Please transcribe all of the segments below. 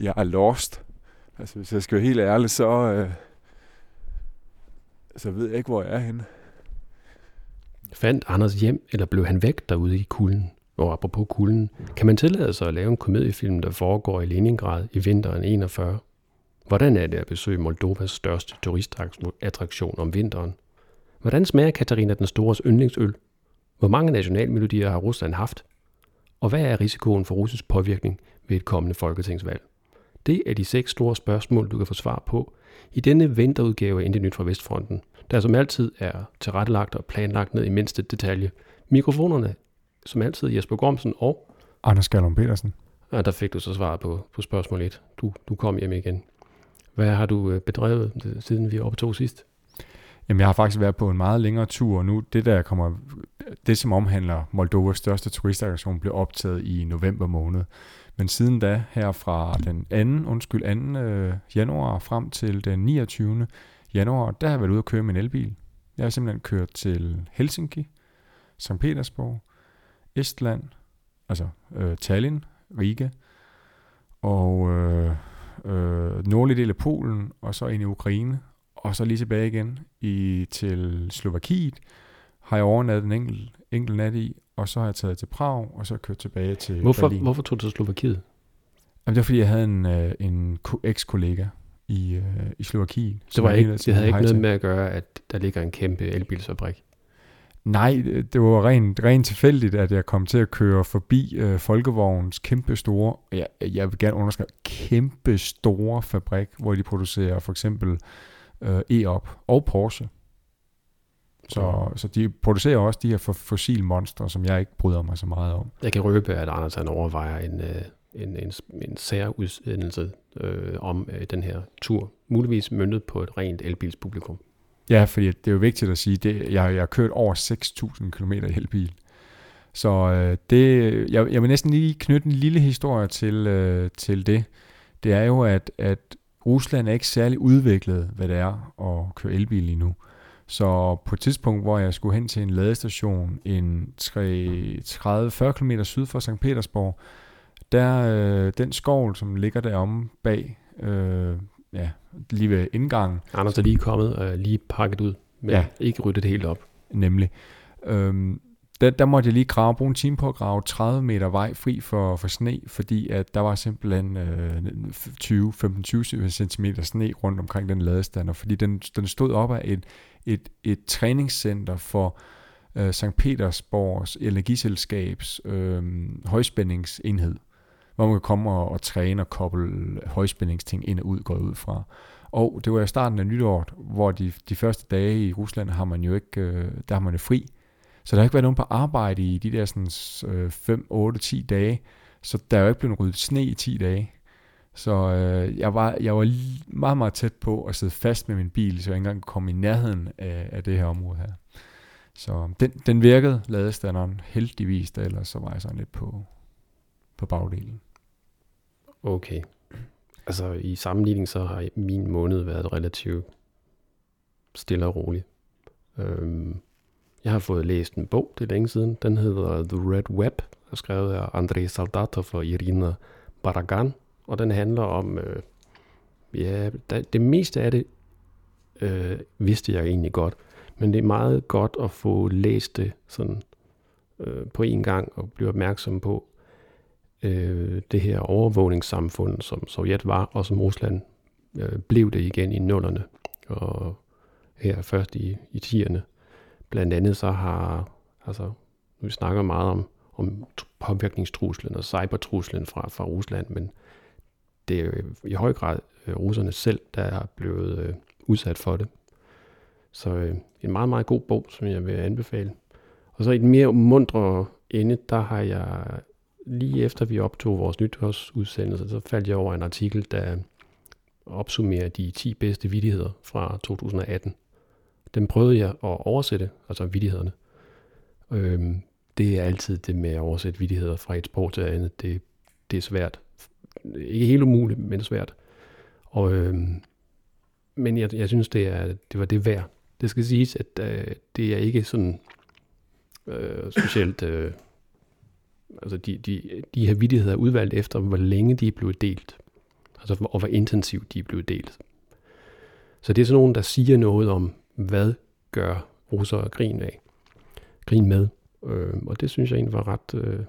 jeg er lost. Altså, hvis jeg skal være helt ærlig, så, øh, så ved jeg ikke, hvor jeg er henne. Fandt Anders hjem, eller blev han væk derude i kulden? Og apropos kulden, kan man tillade sig at lave en komediefilm, der foregår i Leningrad i vinteren 41? Hvordan er det at besøge Moldovas største turistattraktion om vinteren? Hvordan smager Katarina den Stores yndlingsøl? Hvor mange nationalmelodier har Rusland haft? Og hvad er risikoen for russisk påvirkning ved et kommende folketingsvalg? Det er de seks store spørgsmål, du kan få svar på i denne vinterudgave af Intet Nyt fra Vestfronten, der som altid er tilrettelagt og planlagt ned i mindste detalje. Mikrofonerne, som altid, Jesper Gormsen og... Anders Gallum Petersen. Ja, der fik du så svaret på, på spørgsmål 1. Du, du kom hjem igen. Hvad har du øh, bedrevet, siden vi optog sidst? Jamen, jeg har faktisk været på en meget længere tur, og nu det der kommer, det som omhandler Moldovas største turistattraktion, blev optaget i november måned. Men siden da, her fra den 2. undskyld, 2. Øh, januar frem til den 29. januar, der har jeg været ude at køre min elbil. Jeg har simpelthen kørt til Helsinki, St. Petersborg, Estland, altså øh, Tallinn, Riga, og øh, øh, nordlige del af Polen, og så ind i Ukraine, og så lige tilbage igen i, til Slovakiet, har jeg overnattet en enkelt, enkelt nat i, og så har jeg taget til Prag, og så kørt tilbage til hvorfor, Berlin. Hvorfor tog du til Slovakiet? Jamen, det var fordi, jeg havde en, øh, en eks-kollega i, øh, i Slovakiet. Det, var ikke, det havde ikke noget med at gøre, at der ligger en kæmpe elbilsfabrik? Nej, det var rent, rent tilfældigt, at jeg kom til at køre forbi øh, Folkevognens kæmpe store, jeg, jeg vil gerne underskrive, kæmpe store fabrik, hvor de producerer for eksempel øh, E-op og Porsche. Så, så de producerer også de her fossilmonstre, som jeg ikke bryder mig så meget om. Jeg kan røbe, at Anders han overvejer en, øh, en, en, en særudsendelse øh, om øh, den her tur, muligvis møntet på et rent elbilspublikum. Ja, fordi det er jo vigtigt at sige, at jeg, jeg har kørt over 6.000 km i elbil. Så øh, det, jeg, jeg vil næsten lige knytte en lille historie til, øh, til det. Det er jo, at, at Rusland er ikke særlig udviklet, hvad det er at køre elbil lige nu. Så på et tidspunkt, hvor jeg skulle hen til en ladestation en 30-40 km syd for St. Petersborg, der øh, den skov, som ligger derom bag, øh, ja, lige ved indgangen. Anders er lige kommet og lige pakket ud, men ja. ikke ryddet det helt op. Nemlig. Øhm, der, der måtte jeg lige grave, bruge en time på at grave 30 meter vej fri for, for sne, fordi at der var simpelthen øh, 20, 15-20 cm sne rundt omkring den ladestander, fordi den, den stod op af et, et, et træningscenter for øh, St. Petersborgs energiselskabs øh, højspændingsenhed, hvor man kan komme og, og træne og koble højspændingsting ind og ud, går ud fra. Og det var i starten af nytåret, hvor de, de første dage i Rusland har man jo ikke, øh, der har man jo fri. Så der har ikke været nogen på arbejde i de der sådan, øh, 5, 8, 10 dage. Så der er jo ikke blevet ryddet sne i 10 dage. Så øh, jeg, var, jeg var meget, meget tæt på at sidde fast med min bil, så jeg ikke engang kunne komme i nærheden af, af det her område her. Så øh, den, den virkede, ladestanderen, heldigvis, da ellers så var jeg sådan lidt på, på bagdelen. Okay. Altså i sammenligning så har min måned været relativt stille og rolig. Øhm, jeg har fået læst en bog, det er længe siden. Den hedder The Red Web, er skrevet af Andrei Saldatov og Irina Baragan. Og den handler om, øh, ja, det meste af det øh, vidste jeg egentlig godt. Men det er meget godt at få læst det sådan øh, på en gang og blive opmærksom på øh, det her overvågningssamfund, som Sovjet var, og som Rusland øh, blev det igen i nullerne. Og her først i, i tierne. Blandt andet så har, altså, vi snakker meget om, om påvirkningstruslen og cybertruslen fra, fra Rusland, men det er i høj grad øh, russerne selv, der er blevet øh, udsat for det. Så øh, en meget, meget god bog, som jeg vil anbefale. Og så i den mere mundre ende, der har jeg lige efter vi optog vores nytårsudsendelse, så faldt jeg over en artikel, der opsummerer de 10 bedste vidigheder fra 2018. Den prøvede jeg at oversætte, altså vidighederne. Øhm, det er altid det med at oversætte vidigheder fra et sprog til andet. Det, det er svært. Ikke helt umuligt, men svært. Og, øh, men jeg, jeg synes, det, er, det var det værd. Det skal siges, at øh, det er ikke sådan øh, specielt... Øh, altså de, de, de her vidigheder er udvalgt efter, hvor længe de er blevet delt. Altså, og hvor intensivt de er blevet delt. Så det er sådan nogen, der siger noget om, hvad gør russere grin af. Grin med. Øh, og det synes jeg egentlig var ret, øh,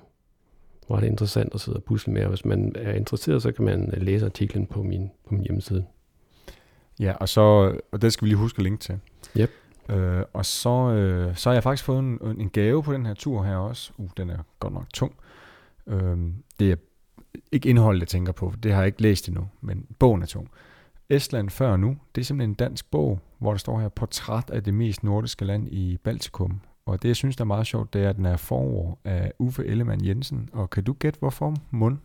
var ret interessant at sidde og pusle med. Og hvis man er interesseret, så kan man læse artiklen på min, på min hjemmeside. Ja, og, så, og det skal vi lige huske at linke til. Yep. Øh, og så, øh, så har jeg faktisk fået en, en gave på den her tur her også. Uh, den er godt nok tung. Øh, det er ikke indholdet, jeg tænker på, det har jeg ikke læst endnu, men bogen er tung. Estland før nu, det er simpelthen en dansk bog, hvor der står her portræt af det mest nordiske land i Baltikum. Og det, jeg synes, der er meget sjovt, det er, at den er forår af Uffe Ellemann Jensen. Og kan du gætte, hvorfor mund?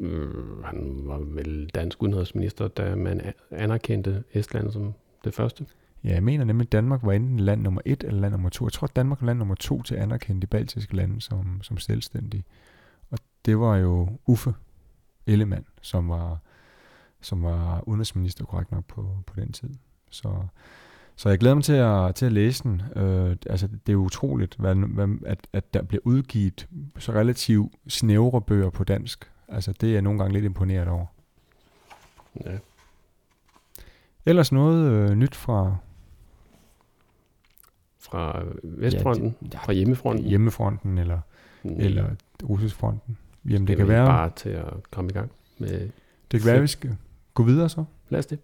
Øh, han var vel dansk udenrigsminister, da man anerkendte Estland som det første. Ja, jeg mener nemlig, at Danmark var enten land nummer et eller land nummer to. Jeg tror, at Danmark var land nummer to til at anerkende de baltiske lande som, som selvstændige. Og det var jo Uffe Ellemann, som var, som var udenrigsminister korrekt nok på, på den tid. Så, så jeg glæder mig til at, til at læse den. Øh, altså, det er utroligt, hvad, hvad, at, at der bliver udgivet så relativt snævre bøger på dansk. Altså, det er jeg nogle gange lidt imponeret over. Ja. Ellers noget øh, nyt fra... Fra Vestfronten? Ja, det, ja, fra hjemmefronten? Hjemmefronten, eller, mm. eller russiskfronten. Jamen, det kan være... bare til at komme i gang med... Det kan være, at vi skal gå videre så. Lad os det.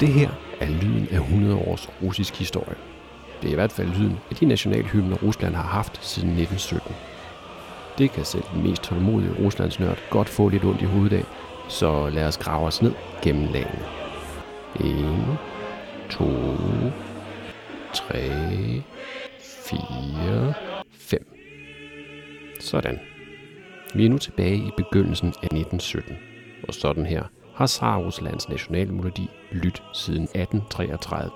Det her er lyden af 100 års russisk historie. Det er i hvert fald lyden af de nationalhymner, Rusland har haft siden 1917. Det kan selv den mest tålmodige Ruslandsnørd godt få lidt ondt i hovedet af, så lad os grave os ned gennem lagene. 1, 2, 3, 4, 5. Sådan. Vi er nu tilbage i begyndelsen af 1917, og sådan her har Tsar-Ruslands nationalmelodi lyttet siden 1833.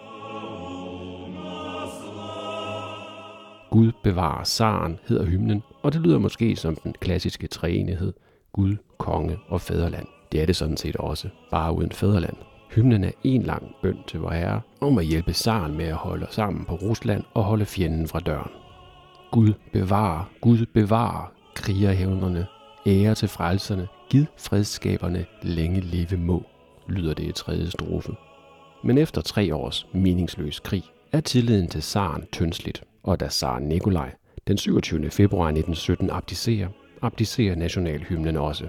Gud bevarer Saren hedder hymnen, og det lyder måske som den klassiske treenighed Gud, konge og fædreland. Det er det sådan set også, bare uden fædreland. Hymnen er en lang bøn til vor herre om at hjælpe Saren med at holde sammen på Rusland og holde fjenden fra døren. Gud bevarer, Gud bevarer krigerhævnerne, ære til frelserne, Gid fredskaberne længe leve må, lyder det i tredje strofe. Men efter tre års meningsløs krig er tilliden til zaren tyndsligt, og da zar Nikolaj den 27. februar 1917 abdicerer, abdicerer nationalhymnen også.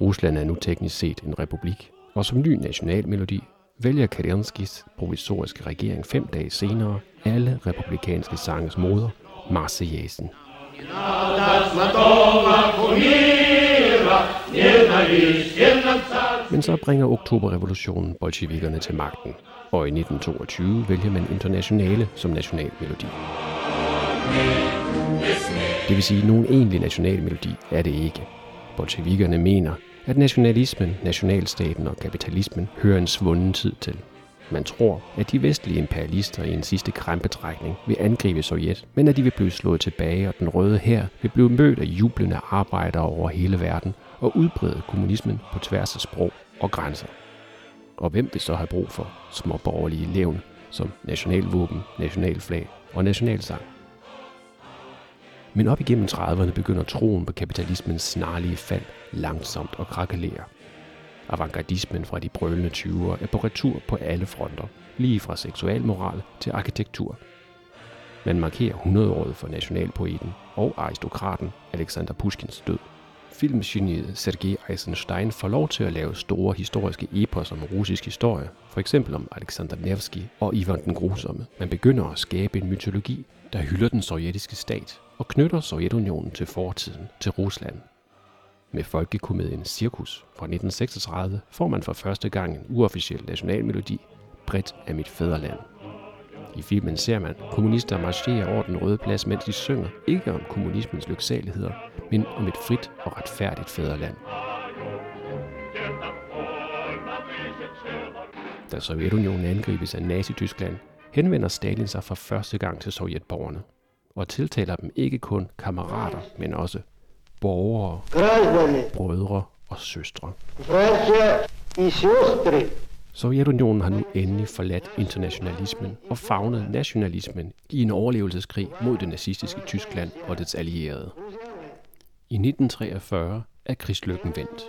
Rusland er nu teknisk set en republik, og som ny nationalmelodi vælger Kerenskis provisoriske regering fem dage senere alle republikanske sanges moder, Marseillaisen. Men så bringer oktoberrevolutionen bolsjevikerne til magten, og i 1922 vælger man internationale som nationalmelodi. Det vil sige, at nogen egentlig nationalmelodi er det ikke. Bolsjevikerne mener, at nationalismen, nationalstaten og kapitalismen hører en svunden tid til. Man tror, at de vestlige imperialister i en sidste krampetrækning vil angribe Sovjet, men at de vil blive slået tilbage, og den røde her vil blive mødt af jublende arbejdere over hele verden og udbrede kommunismen på tværs af sprog og grænser. Og hvem vil så have brug for småborgerlige levn som nationalvåben, nationalflag og nationalsang? Men op igennem 30'erne begynder troen på kapitalismens snarlige fald langsomt at krakelere. Avantgardismen fra de brølende 20'ere er på retur på alle fronter, lige fra seksualmoral til arkitektur. Man markerer 100-året for nationalpoeten og aristokraten Alexander Pushkins død. Filmgeniet Sergei Eisenstein får lov til at lave store historiske epos om russisk historie, for eksempel om Alexander Nevsky og Ivan den Grusomme. Man begynder at skabe en mytologi, der hylder den sovjetiske stat og knytter Sovjetunionen til fortiden, til Rusland med folkekomedien Cirkus fra 1936 får man for første gang en uofficiel nationalmelodi, bredt af mit fædreland. I filmen ser man kommunister marchere over den røde plads, mens de synger ikke om kommunismens lyksaligheder, men om et frit og retfærdigt fædreland. Da Sovjetunionen angribes af Nazi-Tyskland, henvender Stalin sig for første gang til sovjetborgerne og tiltaler dem ikke kun kammerater, men også borgere, brødre og søstre. Sovjetunionen har nu endelig forladt internationalismen og fagnet nationalismen i en overlevelseskrig mod det nazistiske Tyskland og dets allierede. I 1943 er krigslykken vendt.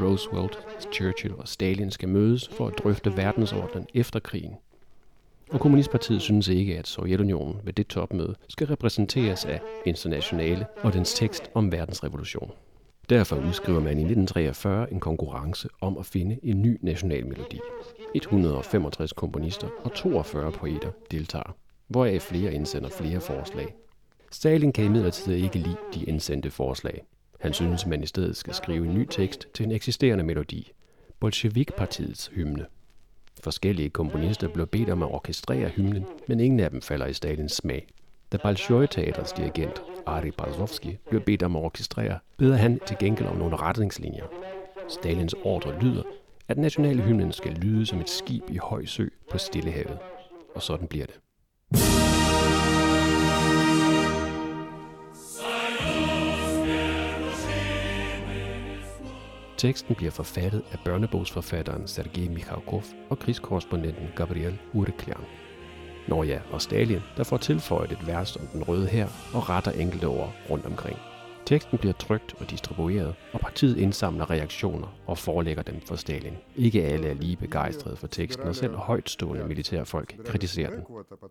Roosevelt, Churchill og Stalin skal mødes for at drøfte verdensordenen efter krigen. Og Kommunistpartiet synes ikke, at Sovjetunionen ved det topmøde skal repræsenteres af internationale og dens tekst om verdensrevolution. Derfor udskriver man i 1943 en konkurrence om at finde en ny national melodi. 165 komponister og 42 poeter deltager, hvoraf flere indsender flere forslag. Stalin kan imidlertid ikke lide de indsendte forslag. Han synes, man i stedet skal skrive en ny tekst til en eksisterende melodi, Bolshevikpartiets hymne. Forskellige komponister blev bedt om at orkestrere hymnen, men ingen af dem falder i Stalins smag. Da Bolshoi Teatrets dirigent Ari Bazovski blev bedt om at orkestrere, beder han til gengæld om nogle retningslinjer. Stalins ordre lyder, at nationale hymnen skal lyde som et skib i høj sø på Stillehavet. Og sådan bliver det. Teksten bliver forfattet af børnebogsforfatteren Sergej Mikhalkov og krigskorrespondenten Gabriel Ureklian. Når ja, og Stalin, der får tilføjet et vers om den røde her og retter enkelte ord rundt omkring. Teksten bliver trygt og distribueret, og partiet indsamler reaktioner og forelægger dem for Stalin. Ikke alle er lige begejstrede for teksten, og selv højtstående militærfolk kritiserer den.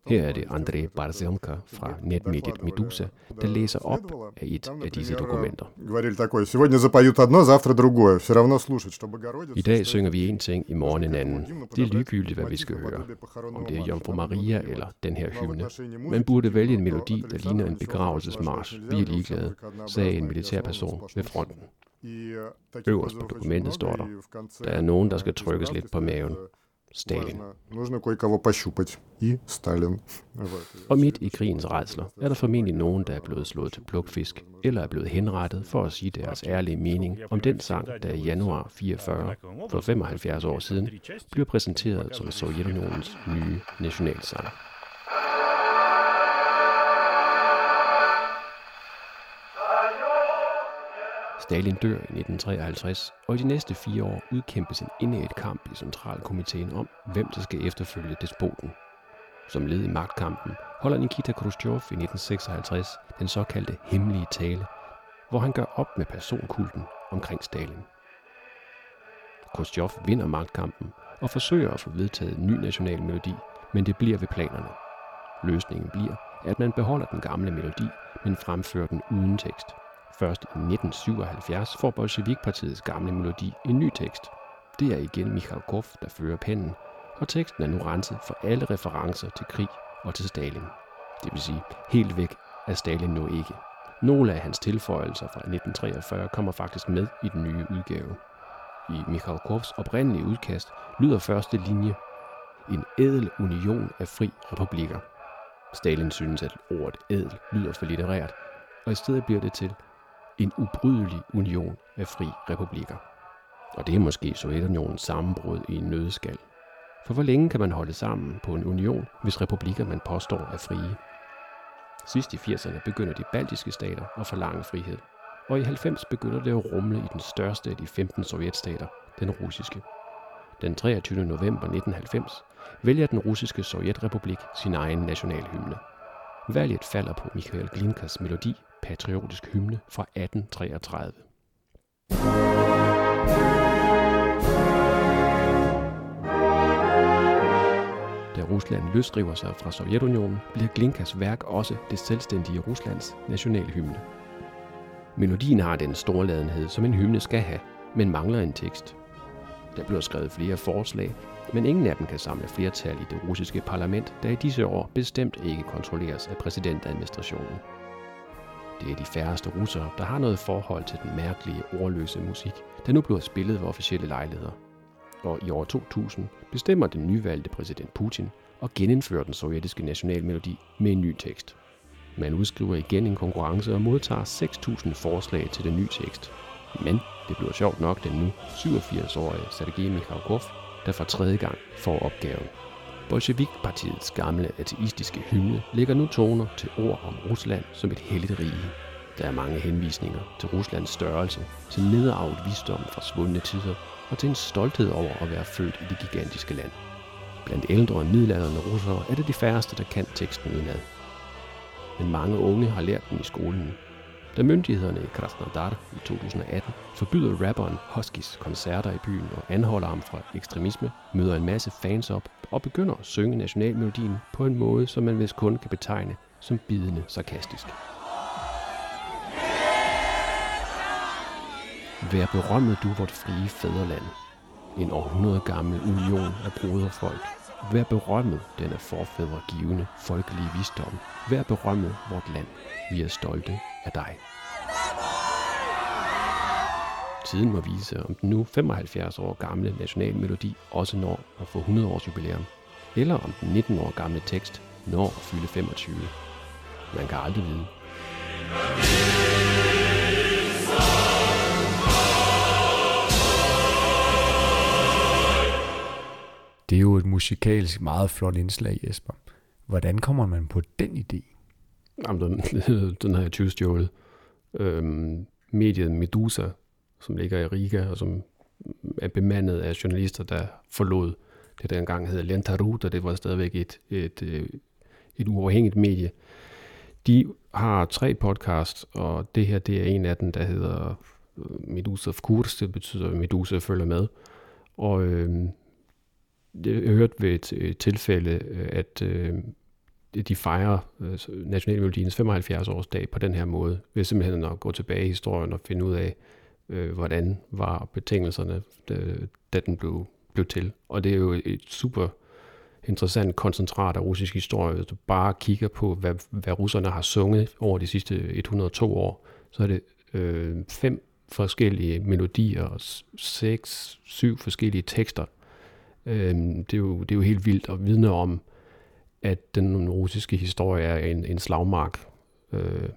Her er det Andrei Barzemka fra netmediet Medusa, der læser op af et af disse dokumenter. I dag synger vi en ting, i morgen en anden. Det er ligegyldigt, hvad vi skal høre. Om det er Jomfru Maria eller den her hymne. Man burde vælge en melodi, der ligner en begravelsesmarsch. Vi er ligeglade, sagde sagde en militærperson ved fronten. Øverst på dokumentet står der, der er nogen, der skal trykkes lidt på maven. Stalin. Og midt i krigens redsler er der formentlig nogen, der er blevet slået til plukfisk, eller er blevet henrettet for at sige deres ærlige mening om den sang, der i januar 44, for 75 år siden, blev præsenteret som Sovjetunionens nye nationalsang. Stalin dør i 1953, og i de næste fire år udkæmpes en indædt kamp i centralkomiteen om, hvem der skal efterfølge despoten. Som led i magtkampen holder Nikita Khrushchev i 1956 den såkaldte hemmelige tale, hvor han gør op med personkulten omkring Stalin. Khrushchev vinder magtkampen og forsøger at få vedtaget en ny national melodi, men det bliver ved planerne. Løsningen bliver, at man beholder den gamle melodi, men fremfører den uden tekst – Først i 1977 får Bolsjevikpartiets gamle melodi en ny tekst. Det er igen Mikhalkov, der fører pennen, og teksten er nu renset for alle referencer til krig og til Stalin. Det vil sige, helt væk er Stalin nu ikke. Nogle af hans tilføjelser fra 1943 kommer faktisk med i den nye udgave. I Mikhalkovs oprindelige udkast lyder første linje En ædel union af fri republikker. Stalin synes, at ordet ædel lyder for litterært, og i stedet bliver det til en ubrydelig union af fri republikker. Og det er måske Sovjetunionens sammenbrud i en nødskal. For hvor længe kan man holde sammen på en union, hvis republikker man påstår er frie? Sidst i 80'erne begynder de baltiske stater at forlange frihed. Og i 90 begynder det at rumle i den største af de 15 sovjetstater, den russiske. Den 23. november 1990 vælger den russiske sovjetrepublik sin egen nationalhymne. Valget falder på Mikhail Glinkas melodi patriotisk hymne fra 1833. Da Rusland løsriver sig fra Sovjetunionen, bliver Glinkas værk også det selvstændige Ruslands nationalhymne. Melodien har den storladenhed, som en hymne skal have, men mangler en tekst. Der bliver skrevet flere forslag, men ingen af dem kan samle flertal i det russiske parlament, der i disse år bestemt ikke kontrolleres af præsidentadministrationen. Det er de færreste russere, der har noget forhold til den mærkelige, ordløse musik, der nu bliver spillet ved officielle lejligheder. Og i år 2000 bestemmer den nyvalgte præsident Putin at genindføre den sovjetiske nationalmelodi med en ny tekst. Man udskriver igen en konkurrence og modtager 6.000 forslag til den nye tekst. Men det bliver sjovt nok den nu 87-årige Sergej Mikhalkov, der for tredje gang får opgaven. Bolsjevikpartiets gamle ateistiske hymne lægger nu toner til ord om Rusland som et helligt rige. Der er mange henvisninger til Ruslands størrelse, til nedarvet visdom fra svundne tider og til en stolthed over at være født i det gigantiske land. Blandt ældre og middelalderne russere er det de færreste, der kan teksten udenad. Men mange unge har lært den i skolen. Da myndighederne i Krasnodar i 2018 forbyder rapperen Huskys koncerter i byen og anholder ham fra ekstremisme, møder en masse fans op og begynder at synge nationalmelodien på en måde, som man vist kun kan betegne som bidende sarkastisk. Vær berømmet du vort frie fædreland. En århundrede gammel union af broderfolk. Vær berømmet denne forfædre givende folkelige visdom. Vær berømmet vort land. Vi er stolte af dig. Tiden må vise, om den nu 75 år gamle nationalmelodi også når at få 100 års jubilæum, eller om den 19 år gamle tekst når at fylde 25. Man kan aldrig vide. Det er jo et musikalsk meget flot indslag, Jesper. Hvordan kommer man på den idé? Jamen, den, den har jeg tyvstjålet. Øhm, mediet Medusa, som ligger i Riga, og som er bemandet af journalister, der forlod det, der engang hed Lentarut, og det var stadigvæk et, et, et, et uafhængigt medie. De har tre podcasts, og det her det er en af dem, der hedder øh, Medusa of Kurs, det betyder, at Medusa følger med. Og øhm, jeg hørte ved et, et tilfælde, at øh, de fejrer øh, Nationalmelodiens 75 års dag på den her måde, ved simpelthen at gå tilbage i historien og finde ud af, øh, hvordan var betingelserne, da, da den blev, blev til. Og det er jo et super interessant koncentrat af russisk historie. Hvis du bare kigger på, hvad, hvad russerne har sunget over de sidste 102 år, så er det øh, fem forskellige melodier og seks, syv forskellige tekster. Øh, det, er jo, det er jo helt vildt at vidne om, at den russiske historie er en, en slagmark. Øh,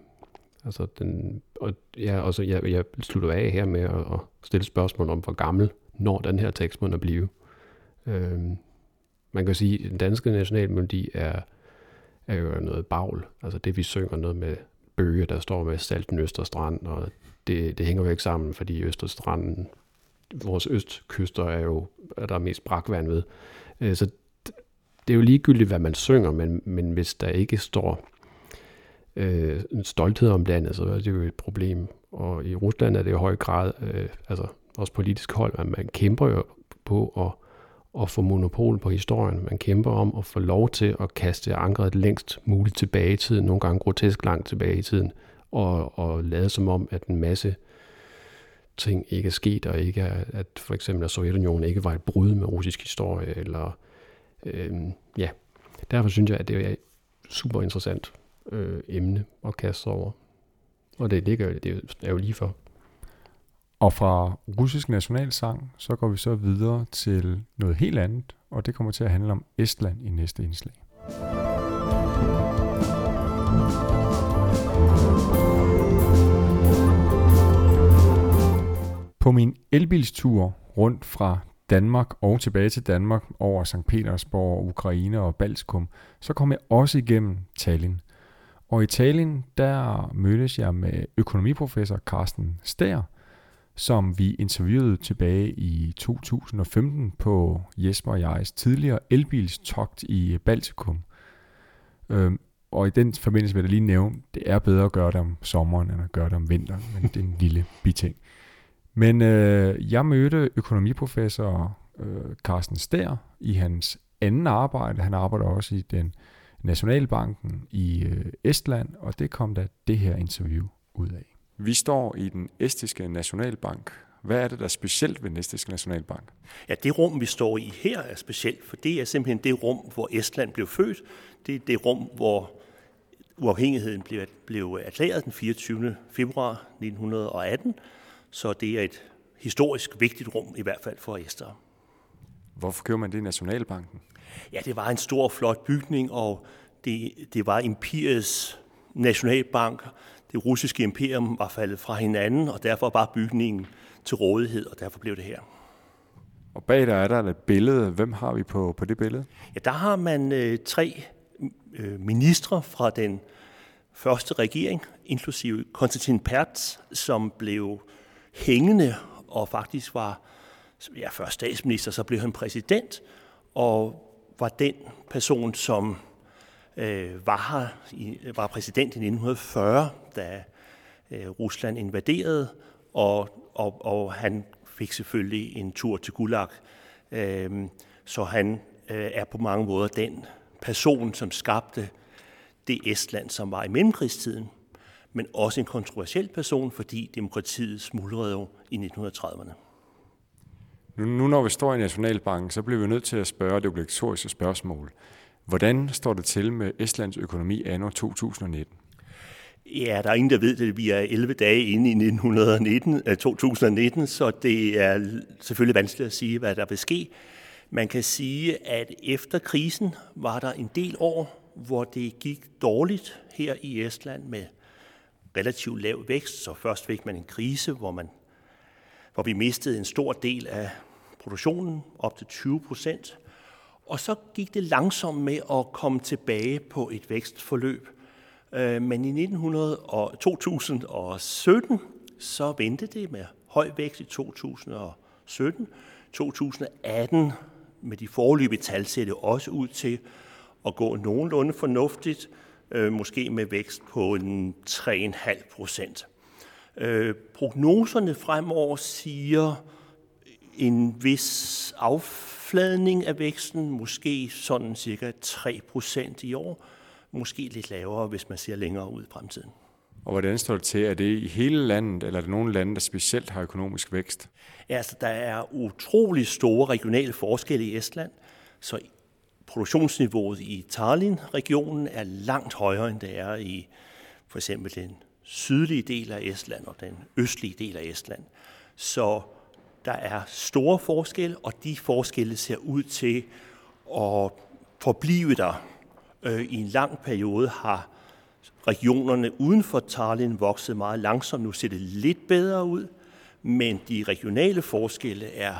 altså den, og ja, altså jeg, jeg slutter af her med at, at stille spørgsmål om, hvor gammel når den her tekst må blive. Øh, man kan sige, at den danske nationalmelodi er, er jo noget bagl. Altså det, vi synger noget med bøge, der står med Salten Østerstrand, og det, det hænger jo ikke sammen, fordi Østerstranden, vores østkyster er jo, er der mest brakvand ved. Øh, så det er jo ligegyldigt, hvad man synger, men, men hvis der ikke står øh, en stolthed om landet, så er det jo et problem. Og i Rusland er det i høj grad, øh, altså også politisk hold, at man kæmper jo på at at få monopol på historien. Man kæmper om at få lov til at kaste ankeret længst muligt tilbage i tiden, nogle gange grotesk langt tilbage i tiden, og, og lade som om, at en masse ting ikke er sket, og ikke er, at for eksempel at Sovjetunionen ikke var et brud med russisk historie, eller øh, ja, derfor synes jeg, at det er et super interessant øh, emne at kaste sig over. Og det ligger det er jo lige for. Og fra russisk nationalsang, så går vi så videre til noget helt andet, og det kommer til at handle om Estland i næste indslag. På min elbilstur rundt fra Danmark og tilbage til Danmark over St. Petersborg, Ukraine og Baltikum, så kom jeg også igennem Tallinn. Og i Tallinn, der mødtes jeg med økonomiprofessor Carsten Stær, som vi interviewede tilbage i 2015 på Jesper og jegs tidligere elbilstogt i Baltikum. Øhm, og i den forbindelse vil jeg lige nævne, det er bedre at gøre det om sommeren, end at gøre det om vinteren, men det er en lille biting. Men øh, jeg mødte økonomiprofessor øh, Carsten Stær i hans anden arbejde. Han arbejder også i den Nationalbanken i øh, Estland, og det kom der det her interview ud af. Vi står i den estiske nationalbank. Hvad er det, der er specielt ved den estiske nationalbank? Ja, det rum, vi står i her, er specielt, for det er simpelthen det rum, hvor Estland blev født. Det er det rum, hvor uafhængigheden blev, blev erklæret den 24. februar 1918. Så det er et historisk vigtigt rum, i hvert fald for Ester. Hvorfor kører man det i Nationalbanken? Ja, det var en stor, flot bygning, og det, det var imperiets nationalbank, det russiske imperium var faldet fra hinanden, og derfor var bygningen til rådighed, og derfor blev det her. Og bag der er der et billede. Hvem har vi på, på det billede? Ja, der har man øh, tre øh, ministre fra den første regering, inklusive Konstantin Pertz, som blev hængende og faktisk var ja, først statsminister, så blev han præsident, og var den person, som øh, var, her, i, var præsident i 1940, da øh, Rusland invaderede, og, og, og han fik selvfølgelig en tur til Gulag. Øh, så han øh, er på mange måder den person, som skabte det Estland, som var i mellemkrigstiden, men også en kontroversiel person, fordi demokratiet smuldrede jo i 1930'erne. Nu, nu når vi står i Nationalbanken, så bliver vi nødt til at spørge det obligatoriske spørgsmål. Hvordan står det til med Estlands økonomi anno 2019? Ja, der er ingen, der ved det. Vi er 11 dage inde i 1919, 2019, øh, så det er selvfølgelig vanskeligt at sige, hvad der vil ske. Man kan sige, at efter krisen var der en del år, hvor det gik dårligt her i Estland med relativt lav vækst. Så først fik man en krise, hvor, man, hvor vi mistede en stor del af produktionen, op til 20 procent. Og så gik det langsomt med at komme tilbage på et vækstforløb. Øh, men i 2017, så vendte det med høj vækst i 2017. 2018 med de forløbige tal ser det også ud til at gå nogenlunde fornuftigt, øh, måske med vækst på en 3,5 procent. Øh, prognoserne fremover siger en vis affladning af væksten, måske sådan cirka 3 procent i år, måske lidt lavere, hvis man ser længere ud i fremtiden. Og hvordan står det til? Er det i hele landet, eller er det nogle lande, der specielt har økonomisk vækst? Ja, altså, der er utrolig store regionale forskelle i Estland, så produktionsniveauet i Tallinn-regionen er langt højere, end det er i for eksempel den sydlige del af Estland og den østlige del af Estland. Så der er store forskelle, og de forskelle ser ud til at forblive der. Øh, I en lang periode har regionerne uden for Tallinn vokset meget langsomt. Nu ser det lidt bedre ud, men de regionale forskelle er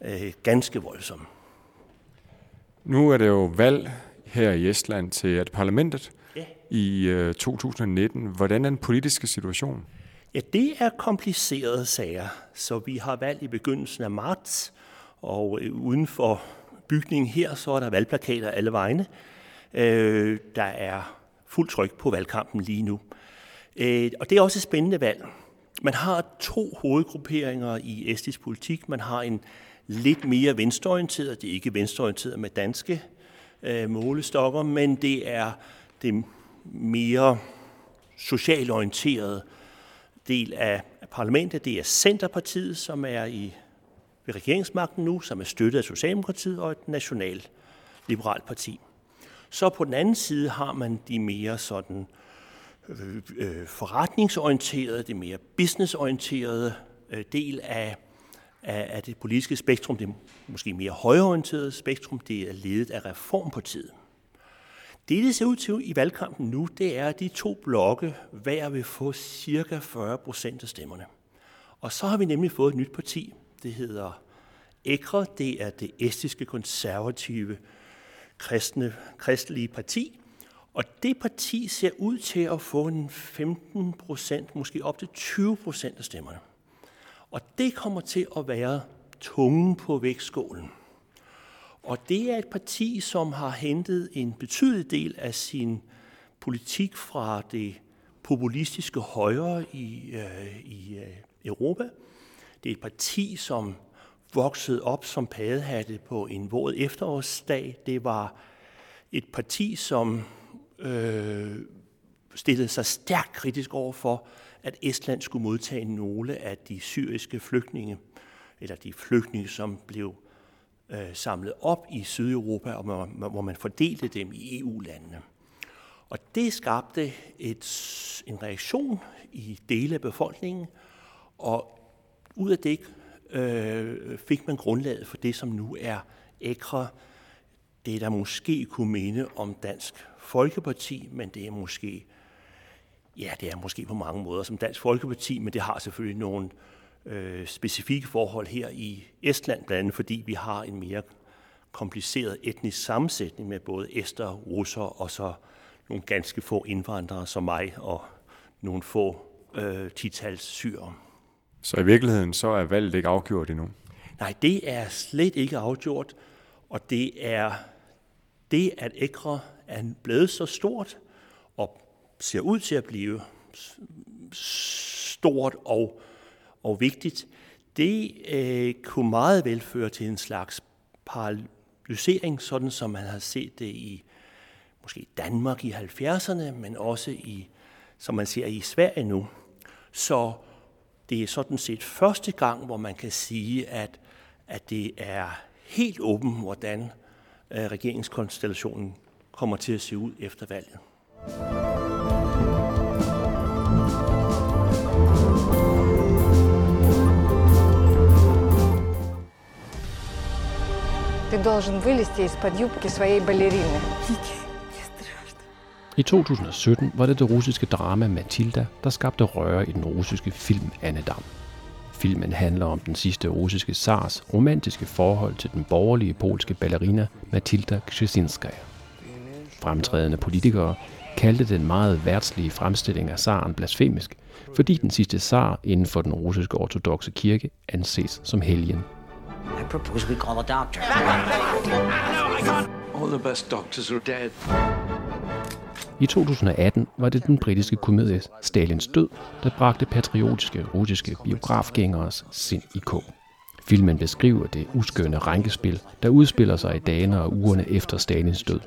øh, ganske voldsomme. Nu er det jo valg her i Estland til at parlamentet ja. i øh, 2019. Hvordan er den politiske situation? Ja, det er komplicerede sager. Så vi har valg i begyndelsen af marts, og øh, uden for bygningen her, så er der valgplakater alle vegne. Øh, der er fuld tryk på valgkampen lige nu. Øh, og det er også et spændende valg. Man har to hovedgrupperinger i estisk politik. Man har en lidt mere venstreorienteret, det er ikke venstreorienteret med danske øh, målestokker, men det er det mere socialorienterede del af parlamentet. Det er Centerpartiet, som er i ved regeringsmagten nu, som er støttet af Socialdemokratiet og et nationalt liberalt parti. Så på den anden side har man de mere sådan øh, øh, forretningsorienterede, det mere businessorienterede øh, del af, af, af det politiske spektrum. Det måske mere højorienterede spektrum. Det er ledet af Reformpartiet. Det, det ser ud til i valgkampen nu, det er, at de to blokke hver vil få cirka 40 procent af stemmerne. Og så har vi nemlig fået et nyt parti. Det hedder Ekre. Det er det estiske konservative kristne, kristelige parti. Og det parti ser ud til at få en 15 procent, måske op til 20 procent af stemmerne. Og det kommer til at være tungen på vægtskålen. Og det er et parti, som har hentet en betydelig del af sin politik fra det populistiske højre i, øh, i øh, Europa. Det er et parti, som voksede op som padehatte på en våd efterårsdag. Det var et parti, som øh, stillede sig stærkt kritisk over for, at Estland skulle modtage nogle af de syriske flygtninge, eller de flygtninge, som blev øh, samlet op i Sydeuropa, og hvor man fordelte dem i EU-landene. Og det skabte et, en reaktion i dele af befolkningen, og ud af det øh, fik man grundlaget for det, som nu er ækre, det der måske kunne minde om Dansk Folkeparti, men det er måske, ja, det er måske på mange måder som Dansk Folkeparti, men det har selvfølgelig nogle øh, specifikke forhold her i Estland, blandt andet fordi vi har en mere kompliceret etnisk sammensætning med både ester, russer og så nogle ganske få indvandrere som mig og nogle få øh, titals syre. Så i virkeligheden så er valget ikke afgjort endnu? Nej, det er slet ikke afgjort, og det er det, at Ekre er blevet så stort ser ud til at blive stort og, og vigtigt, det øh, kunne meget vel føre til en slags paralysering, sådan som man har set det i måske Danmark i 70'erne, men også i, som man ser i Sverige nu. Så det er sådan set første gang, hvor man kan sige, at, at det er helt åben, hvordan øh, regeringskonstellationen kommer til at se ud efter valget. Ты должен вылезти из-под юбки своей балерины. I 2017 var det det russiske drama Matilda, der skabte røre i den russiske film Annedam. Filmen handler om den sidste russiske zars romantiske forhold til den borgerlige polske ballerina Matilda Krzesinskaya. Fremtrædende politikere kaldte den meget værtslige fremstilling af zaren blasfemisk, fordi den sidste zar inden for den russiske ortodoxe kirke anses som helgen. i propose we call a doctor. All the best doctors are dead. I 2018 var det den britiske komedie Stalins død, der bragte patriotiske russiske biografgængeres sind i kog. Filmen beskriver det uskønne rænkespil, der udspiller sig i dagene og ugerne efter Stalins død.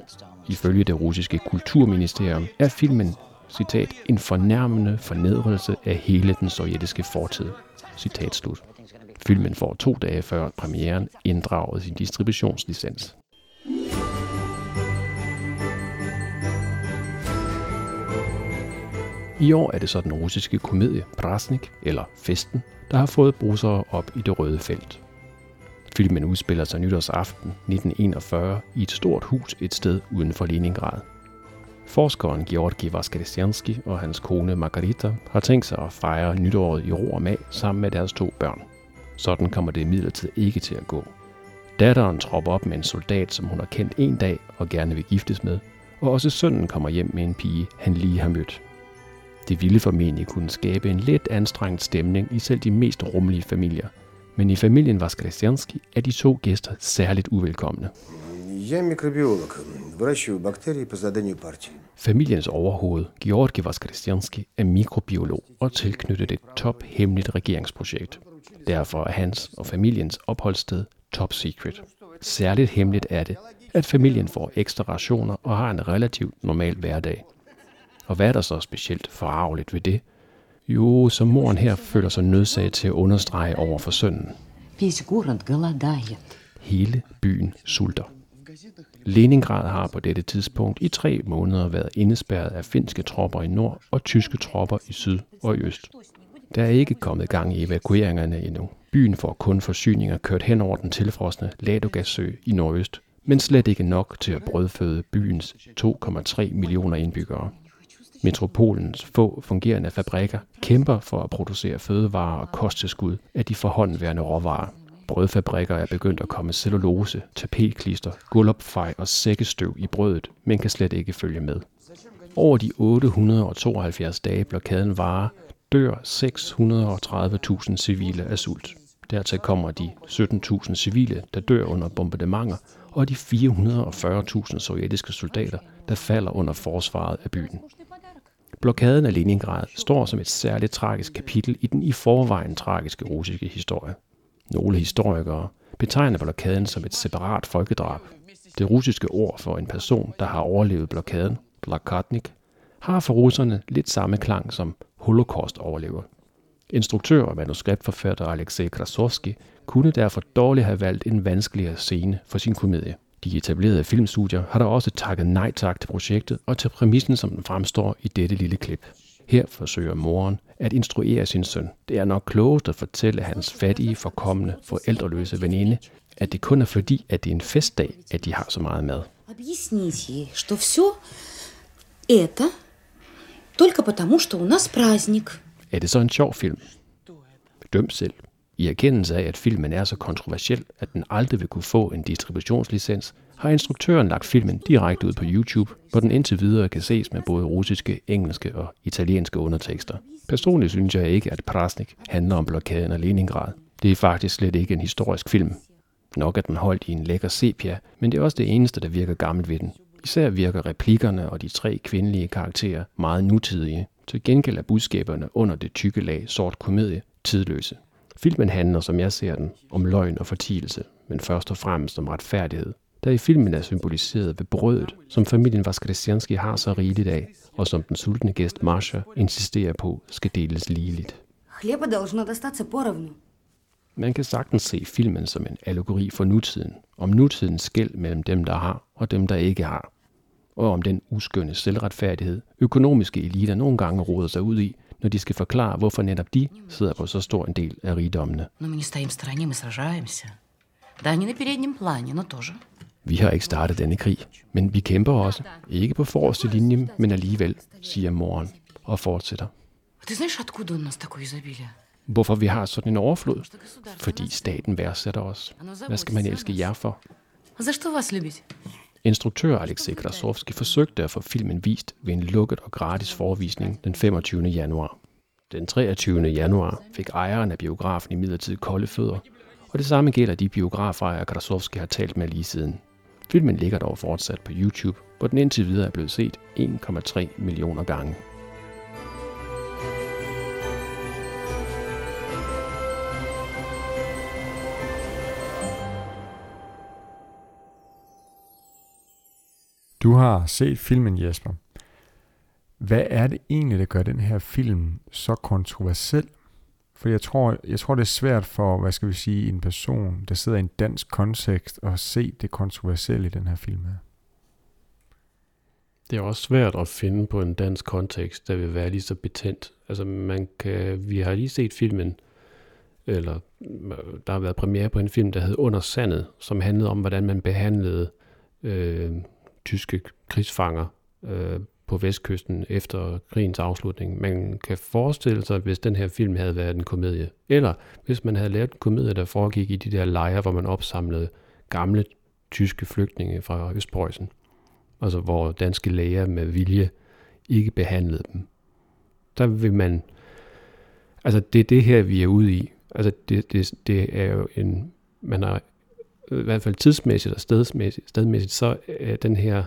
Ifølge det russiske kulturministerium er filmen citat, en fornærmende fornedrelse af hele den sovjetiske fortid. Citat slut. Filmen får to dage før premieren inddraget sin distributionslicens. I år er det så den russiske komedie Prasnik, eller Festen, der har fået brusere op i det røde felt. Filmen udspiller sig nytårsaften 1941 i et stort hus et sted uden for Leningrad. Forskeren Georgi Vaskresjanski og hans kone Margarita har tænkt sig at fejre nytåret i ro og mag sammen med deres to børn. Sådan kommer det imidlertid ikke til at gå. Datteren tropper op med en soldat, som hun har kendt en dag og gerne vil giftes med, og også sønnen kommer hjem med en pige, han lige har mødt. Det ville formentlig kunne skabe en lidt anstrengt stemning i selv de mest rummelige familier. Men i familien Vaskresjanski er de to gæster særligt uvelkomne. Jeg er mikrobiolog. Familiens overhoved, Georgi Vaskaristianski, er mikrobiolog og tilknyttet et tophemmeligt regeringsprojekt. Derfor er hans og familiens opholdssted top secret. Særligt hemmeligt er det, at familien får ekstra rationer og har en relativt normal hverdag. Og hvad er der så specielt forarveligt ved det? Jo, som moren her føler sig nødsaget til at understrege over for sønnen. Hele byen sulter. Leningrad har på dette tidspunkt i tre måneder været indespærret af finske tropper i nord og tyske tropper i syd og i øst. Der er ikke kommet gang i evakueringerne endnu. Byen får kun forsyninger kørt hen over den tilfrosne Ladogassø i nordøst, men slet ikke nok til at brødføde byens 2,3 millioner indbyggere. Metropolens få fungerende fabrikker kæmper for at producere fødevarer og kosttilskud af de forhåndværende råvarer. Brødfabrikker er begyndt at komme cellulose, tapetklister, gulvopfej og sækkestøv i brødet, men kan slet ikke følge med. Over de 872 dage blokaden varer, dør 630.000 civile af sult. Dertil kommer de 17.000 civile, der dør under bombardementer, og de 440.000 sovjetiske soldater, der falder under forsvaret af byen. Blokaden af Leningrad står som et særligt tragisk kapitel i den i forvejen tragiske russiske historie. Nogle historikere betegner blokaden som et separat folkedrab. Det russiske ord for en person, der har overlevet blokaden, blokadnik, har for russerne lidt samme klang som holocaust-overlever. Instruktør og manuskriptforfatter Alexei Krasovski kunne derfor dårligt have valgt en vanskeligere scene for sin komedie. De etablerede filmstudier har da også takket nej tak til projektet og til præmissen, som den fremstår i dette lille klip. Her forsøger moren at instruere sin søn. Det er nok klogest at fortælle hans fattige, forkommende, forældreløse veninde, at det kun er fordi, at det er en festdag, at de har så meget mad. Объясните что все это только потому, что у нас праздник. Er det så en sjov film? Døm selv. I erkendelse af, at filmen er så kontroversiel, at den aldrig vil kunne få en distributionslicens, har instruktøren lagt filmen direkte ud på YouTube, hvor den indtil videre kan ses med både russiske, engelske og italienske undertekster. Personligt synes jeg ikke, at Prasnik handler om blokaden af Leningrad. Det er faktisk slet ikke en historisk film. Nok er den holdt i en lækker sepia, men det er også det eneste, der virker gammelt ved den. Især virker replikkerne og de tre kvindelige karakterer meget nutidige. Til gengæld er budskaberne under det tykke lag sort komedie tidløse. Filmen handler, som jeg ser den, om løgn og fortielse, men først og fremmest om retfærdighed, der i filmen er symboliseret ved brødet, som familien Vaskresianski har så rigeligt af, og som den sultne gæst Marsha insisterer på skal deles ligeligt. Хлеба должно достаться поровну. Man kan sagtens se filmen som en allegori for nutiden, om nutidens skæld mellem dem, der har og dem, der ikke har, og om den uskønne selvretfærdighed, økonomiske eliter nogle gange råder sig ud i, når de skal forklare, hvorfor netop de sidder på så stor en del af rigdommene. Но мы не стоим в стороне, мы сражаемся. Да, не на переднем плане, но тоже. Vi har ikke startet denne krig, men vi kæmper også. Ikke på forreste linje, men alligevel, siger moren og fortsætter. Hvorfor vi har sådan en overflod? Fordi staten værdsætter os. Hvad skal man elske jer for? Instruktør Alexej Krasovski forsøgte at få filmen vist ved en lukket og gratis forvisning den 25. januar. Den 23. januar fik ejeren af biografen i midlertid kolde fødder, og det samme gælder de biografejere, Krasovski har talt med lige siden. Filmen ligger dog fortsat på YouTube, hvor den indtil videre er blevet set 1,3 millioner gange. Du har set filmen, Jesper. Hvad er det egentlig, der gør den her film så kontroversiel? For jeg tror, jeg tror, det er svært for, hvad skal vi sige, en person, der sidder i en dansk kontekst, at se det kontroversielle i den her film her. Det er også svært at finde på en dansk kontekst, der vil være lige så betændt. Altså man kan, vi har lige set filmen, eller der har været premiere på en film, der hed Under Sandet, som handlede om, hvordan man behandlede øh, tyske krigsfanger øh, på vestkysten efter krigens afslutning. Man kan forestille sig, hvis den her film havde været en komedie, eller hvis man havde lavet en komedie, der foregik i de der lejre, hvor man opsamlede gamle tyske flygtninge fra Østpreussen, altså hvor danske læger med vilje ikke behandlede dem. Der vil man, altså det er det her, vi er ude i. Altså det, det, det er jo en, man har i hvert fald tidsmæssigt og stedsmæssigt, stedmæssigt, så er den her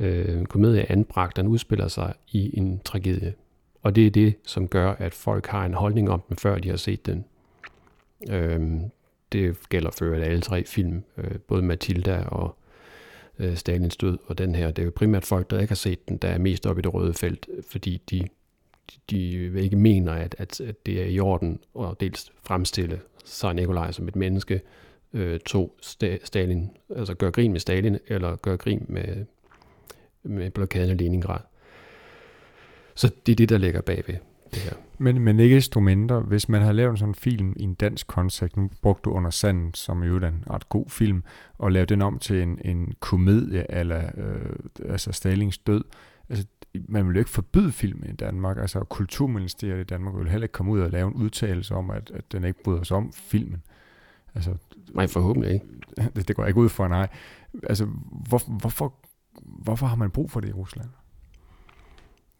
øh, komedie anbragt, den udspiller sig i en tragedie. Og det er det, som gør, at folk har en holdning om den, før de har set den. Øh, det gælder for alle tre film, øh, både Matilda og øh, Stalins død, og den her. Det er jo primært folk, der ikke har set den, der er mest oppe i det røde felt, fordi de, de, de ikke mener, at, at, at det er i orden at dels fremstille Tsar Nikolaj som et menneske, øh, to Sta- Stalin, altså gør grin med Stalin, eller gør grin med, med blokaden af Leningrad. Så det er det, der ligger bagved det her. Men, men ikke desto mindre, hvis man har lavet sådan en film i en dansk kontekst, nu brugte du under sanden, som jo er en ret god film, og lavet den om til en, en komedie, eller øh, altså Stalins død, altså man vil jo ikke forbyde film i Danmark, altså Kulturministeriet i Danmark vil heller ikke komme ud og lave en udtalelse om, at, at den ikke bryder sig om filmen. Altså, Nej, forhåbentlig ikke. det, det går jeg ikke ud for, nej. Altså, hvor, hvorfor, hvorfor har man brug for det i Rusland?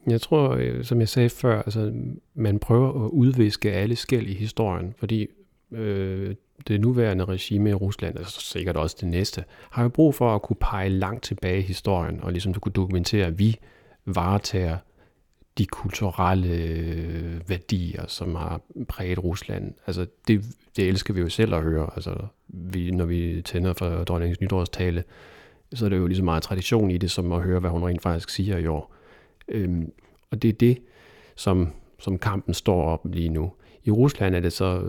Jeg tror, øh, som jeg sagde før, altså, man prøver at udviske alle skæld i historien, fordi øh, det nuværende regime i Rusland, altså sikkert også det næste, har jo brug for at kunne pege langt tilbage i historien, og ligesom kunne dokumentere, at vi varetager de kulturelle øh, værdier, som har præget Rusland. Altså, det, det elsker vi jo selv at høre. Altså, vi, når vi tænder for dronningens nytårstale, så er det jo lige så meget tradition i det, som at høre, hvad hun rent faktisk siger i år. Øhm, og det er det, som, som kampen står op lige nu. I Rusland er det så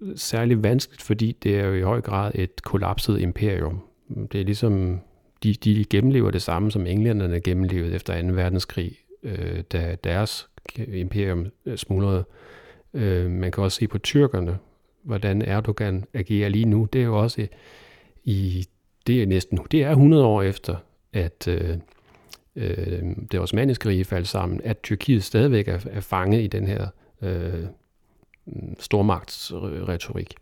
øh, særlig vanskeligt, fordi det er jo i høj grad et kollapset imperium. Det er ligesom, de, de gennemlever det samme, som englænderne gennemlevede efter 2. verdenskrig, øh, da deres imperium øh, smuldrede. Øh, man kan også se på tyrkerne, hvordan Erdogan agerer lige nu. Det er jo også i, det er næsten, det er 100 år efter, at øh, øh, det osmaniske rige faldt sammen, at Tyrkiet stadigvæk er, er fanget i den her øh, stormagtsretorik.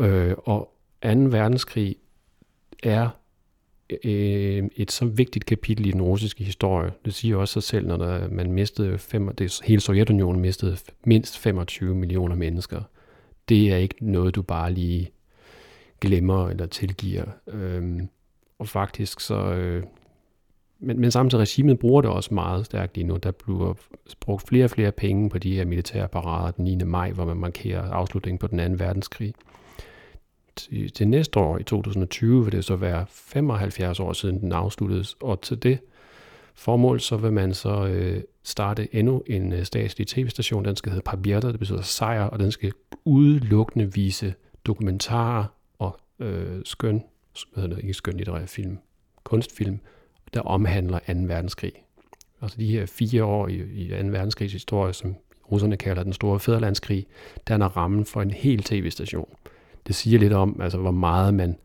Øh, og 2. verdenskrig er øh, et så vigtigt kapitel i den russiske historie. Det siger også sig selv, når der, man mistede fem, det, hele Sovjetunionen mistede mindst 25 millioner mennesker. Det er ikke noget, du bare lige glemmer eller tilgiver. Øh, og faktisk så... Øh, men, men samtidig regimet bruger det også meget stærkt lige nu. Der bliver brugt flere og flere penge på de her militære parader den 9. maj, hvor man markerer afslutningen på den anden verdenskrig til, til næste år, i 2020, vil det så være 75 år siden den afsluttedes, og til det formål, så vil man så øh, starte endnu en øh, statslig tv-station, den skal hedde Pabierta, det betyder sejr, og den skal udelukkende vise dokumentarer øh, skøn, hvad hedder det, ikke skøn litterær film, kunstfilm, der omhandler 2. verdenskrig. Altså de her fire år i, i 2. verdenskrigs historie, som russerne kalder den store fæderlandskrig, der er rammen for en hel tv-station det siger lidt om, altså hvor meget man,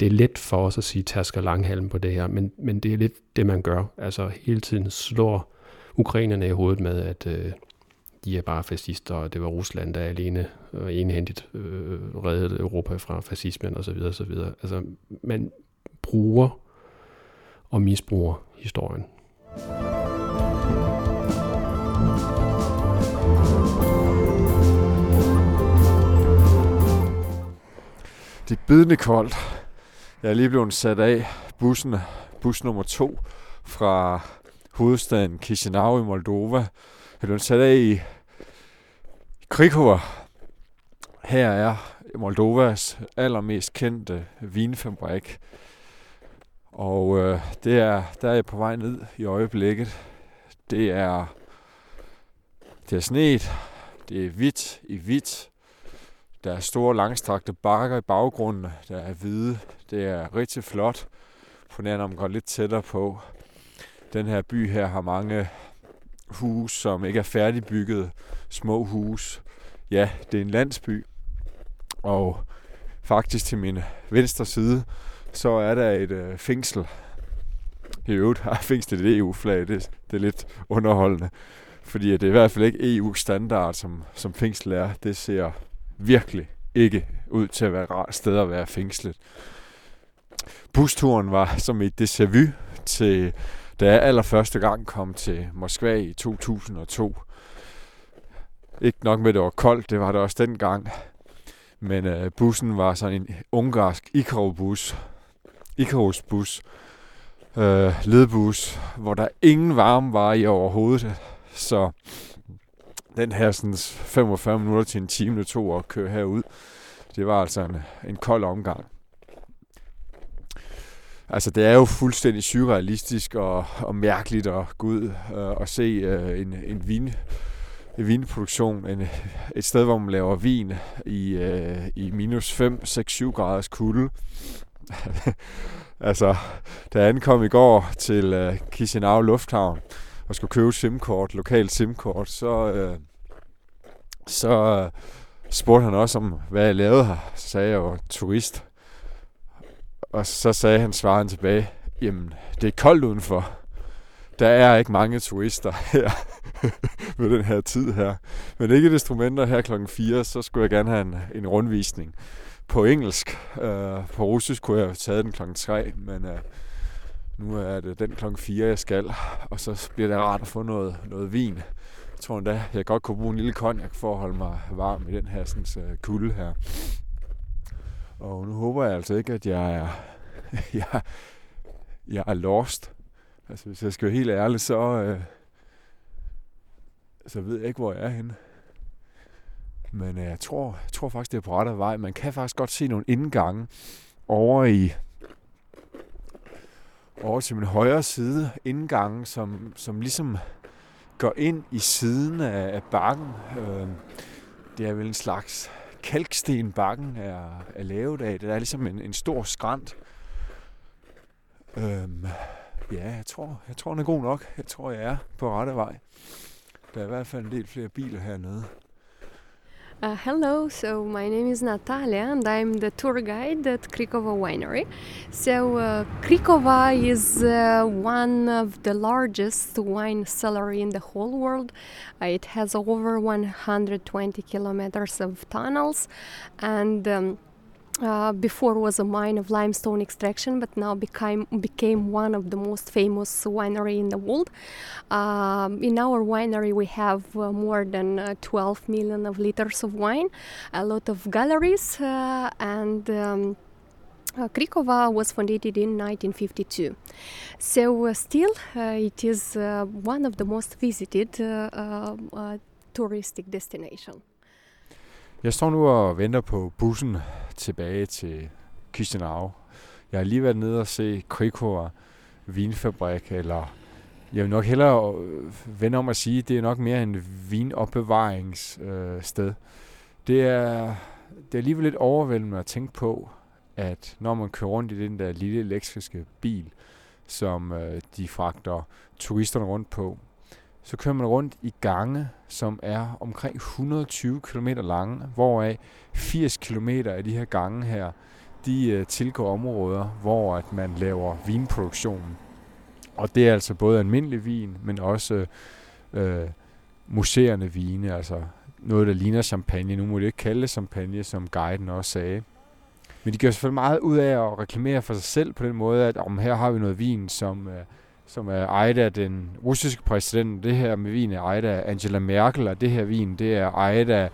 det er let for os at sige tasker langhalm på det her, men, men det er lidt det, man gør. Altså hele tiden slår ukrainerne i hovedet med, at øh, de er bare fascister, og det var Rusland, der alene og enhændigt øh, reddede Europa fra fascismen osv. osv. Altså man bruger og misbruger historien. Det er bidende koldt. Jeg er lige blevet sat af bussen, bus nummer to fra hovedstaden Chisinau i Moldova. Jeg er blevet sat af i Krikova. Her er Moldovas allermest kendte vinfabrik. Og øh, det er, der er jeg på vej ned i øjeblikket. Det er, det er snet, det er hvidt i hvidt, der er store, langstrakte bakker i baggrunden, der er hvide. Det er rigtig flot, på nær når man går lidt tættere på. Den her by her har mange hus, som ikke er færdigbygget. Små hus. Ja, det er en landsby. Og faktisk til min venstre side, så er der et øh, fængsel. I øvrigt har fængslet et EU-flag. Det, det er lidt underholdende. Fordi det er i hvert fald ikke EU-standard, som, som fængsel er. Det ser virkelig ikke ud til at være et rart sted at være fængslet. Busturen var som et déjà vu til, da jeg allerførste gang kom til Moskva i 2002. Ikke nok med, at det var koldt, det var det også dengang. Men øh, bussen var sådan en ungarsk Icarus-bus. Icarus-bus. Øh, ledbus, hvor der ingen varme var i overhovedet. Så den her sådan 45 minutter til en time, det tog at køre herud, det var altså en, en kold omgang. Altså, det er jo fuldstændig surrealistisk og, og mærkeligt øh, at gå ud øh, og se øh, en, en vin, en vinproduktion, en, et sted, hvor man laver vin i, øh, i minus 5, 6, 7 graders kulde. altså, da jeg ankom i går til øh, Chisinau Lufthavn, og skulle købe simkort, SIM-kort, lokalt SIM-kort, så, øh, så øh, spurgte han også om, hvad jeg lavede her. Så sagde jeg jo turist. Og så sagde han svaren tilbage, jamen, det er koldt udenfor. Der er ikke mange turister her ved den her tid her. Men ikke desto mindre her klokken 4, så skulle jeg gerne have en, en rundvisning på engelsk. Uh, på russisk kunne jeg have taget den klokken 3, men uh, nu er det den klokken 4, jeg skal, og så bliver det rart at få noget, noget vin. Jeg tror endda, jeg godt kunne bruge en lille konjak for at holde mig varm i den her sådan, uh, kulde her. Og nu håber jeg altså ikke, at jeg er, jeg, jeg er lost. Altså, hvis jeg skal være helt ærlig, så, øh, så ved jeg ikke, hvor jeg er henne. Men øh, jeg, tror, jeg tror faktisk, det er på rette vej. Man kan faktisk godt se nogle indgange over i over til min højre side indgangen, som, som ligesom går ind i siden af, af bakken. Øh, det er vel en slags kalkstenbakken er, er lavet af. Det er ligesom en, en stor skrant. Øhm, ja, jeg tror, jeg tror, den er god nok. Jeg tror, jeg er på rette vej. Der er i hvert fald en del flere biler hernede. Uh, hello, so my name is Natalia and I'm the tour guide at Krikova Winery. So, uh, Krikova is uh, one of the largest wine cellar in the whole world. Uh, it has over 120 kilometers of tunnels and um, uh, before was a mine of limestone extraction, but now became became one of the most famous winery in the world. Um, in our winery, we have uh, more than uh, 12 million of liters of wine, a lot of galleries, uh, and. Um, uh, Krikova was founded in 1952. So, uh, still, uh, it is one of the most visited touristic destination. Jeg står nu og venter på bussen tilbage til Chisinau. Jeg har lige været nede og se Krikor vinfabrik, eller jeg vil nok hellere øh, vende om at sige, at det er nok mere en vinopbevaringssted. Øh, det, er, det er alligevel lidt overvældende at tænke på, at når man kører rundt i den der lille elektriske bil, som øh, de fragter turisterne rundt på, så kører man rundt i gange, som er omkring 120 km lange, hvoraf 80 km af de her gange her, de øh, tilgår områder, hvor at man laver vinproduktion. Og det er altså både almindelig vin, men også øh, museerne vine, altså noget, der ligner champagne. Nu må det ikke kalde det champagne, som guiden også sagde. Men de gør selvfølgelig meget ud af at reklamere for sig selv på den måde, at om her har vi noget vin, som, øh, som er ejet af den russiske præsident. Det her med vin er ejet af Angela Merkel, og det her vin, det er ejet af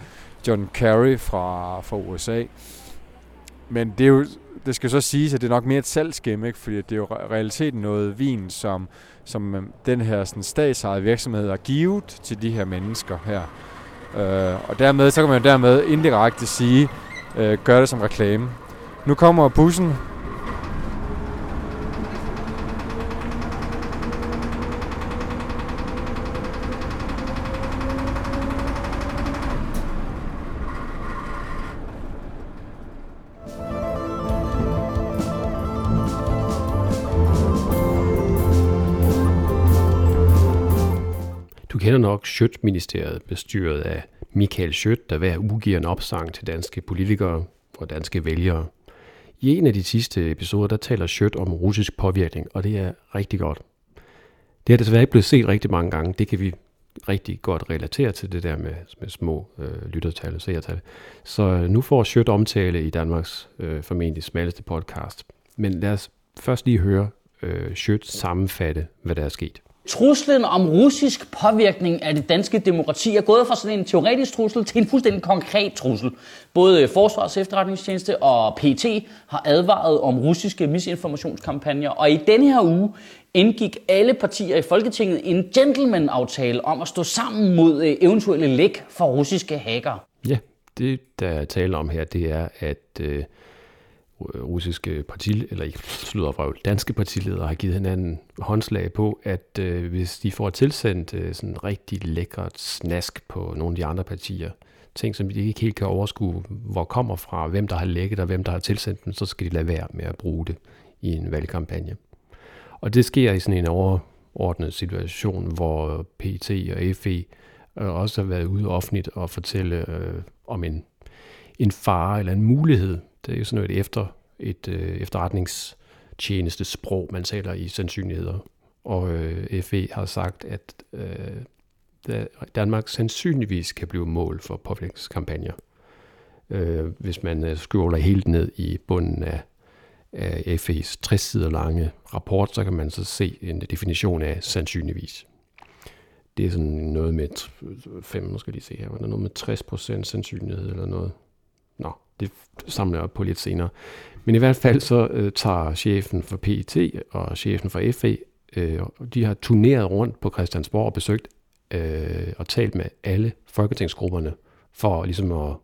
John Kerry fra, fra USA. Men det, er jo, det skal så siges, at det er nok mere et salgsgame, ikke? fordi det er jo realiteten noget vin, som, som øh, den her sådan, statsejede virksomhed har givet til de her mennesker her. Øh, og dermed, så kan man jo dermed indirekte sige, øh, gør det som reklame. Nu kommer bussen. Du nok Schødt-ministeriet, bestyret af Michael Schødt, der hver uge giver en opsang til danske politikere og danske vælgere. I en af de sidste episoder, der taler Schødt om russisk påvirkning, og det er rigtig godt. Det er desværre ikke blevet set rigtig mange gange. Det kan vi rigtig godt relatere til det der med, med små øh, lyttertal og seertal. Så øh, nu får Schødt omtale i Danmarks øh, formentlig smalleste podcast. Men lad os først lige høre øh, Schødt sammenfatte, hvad der er sket. Truslen om russisk påvirkning af det danske demokrati er gået fra sådan en teoretisk trussel til en fuldstændig konkret trussel. Både øh, Forsvars efterretningstjeneste og PT har advaret om russiske misinformationskampagner, og i denne her uge indgik alle partier i Folketinget en gentleman-aftale om at stå sammen mod øh, eventuelle læk for russiske hacker. Ja, det der er tale om her, det er, at øh, Øh, russiske parti, eller ikke slutter fra danske partiledere har givet hinanden håndslag på, at øh, hvis de får tilsendt øh, sådan rigtig lækkert snask på nogle af de andre partier, ting som de ikke helt kan overskue, hvor kommer fra, hvem der har lækket og hvem der har tilsendt dem, så skal de lade være med at bruge det i en valgkampagne. Og det sker i sådan en overordnet situation, hvor PT og FE øh, også har været ude offentligt og fortælle øh, om en, en fare eller en mulighed det er jo sådan noget et, efter, et øh, efterretningstjeneste sprog, man taler i sandsynligheder. Og øh, FE har sagt, at øh, Danmark sandsynligvis kan blive mål for påvirkningskampagner. Øh, hvis man øh, scroller helt ned i bunden af, af FE's 60 sider lange rapport, så kan man så se en definition af sandsynligvis. Det er sådan noget med 5, nu skal lige se her, var der noget med 60% sandsynlighed eller noget. Nå, det samler jeg op på lidt senere. Men i hvert fald så øh, tager chefen for PET og chefen for FE, øh, de har turneret rundt på Christiansborg og besøgt øh, og talt med alle folketingsgrupperne for ligesom at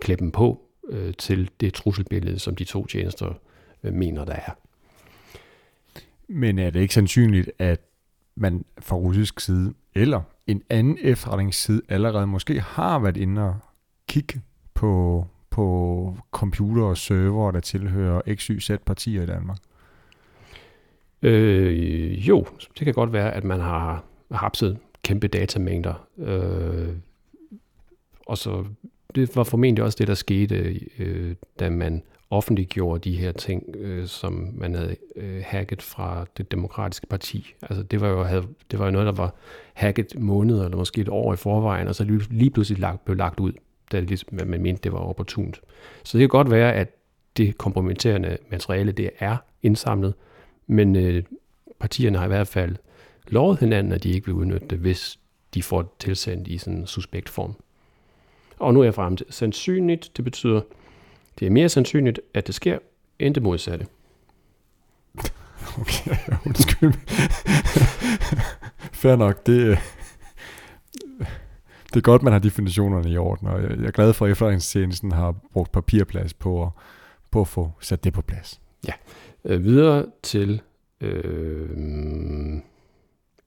klæde dem på øh, til det trusselbillede, som de to tjenester øh, mener, der er. Men er det ikke sandsynligt, at man fra russisk side, eller en anden efterretningsside allerede måske har været inde og kigge på, på computer og server, der tilhører XYZ partier i Danmark? Øh, jo, det kan godt være, at man har hapset kæmpe datamængder. Øh, og så det var formentlig også det, der skete, øh, da man offentliggjorde de her ting, øh, som man havde øh, hacket fra det demokratiske parti. Altså det var jo, havde, det var jo noget, der var hacket måneder eller måske et år i forvejen, og så lige, lige pludselig lagt, blev lagt ud da det ligesom, man mente, det var opportunt. Så det kan godt være, at det kompromitterende materiale, det er indsamlet, men øh, partierne har i hvert fald lovet hinanden, at de ikke vil udnytte det, hvis de får det tilsendt i sådan en suspekt form. Og nu er jeg frem til sandsynligt, det betyder, det er mere sandsynligt, at det sker, end det modsatte. Okay, undskyld. Fair nok, det, øh, det er godt, man har definitionerne i orden, og jeg er glad for, at efterretningstjenesten har brugt papirplads på at, på at få sat det på plads. Øh, videre til, øh,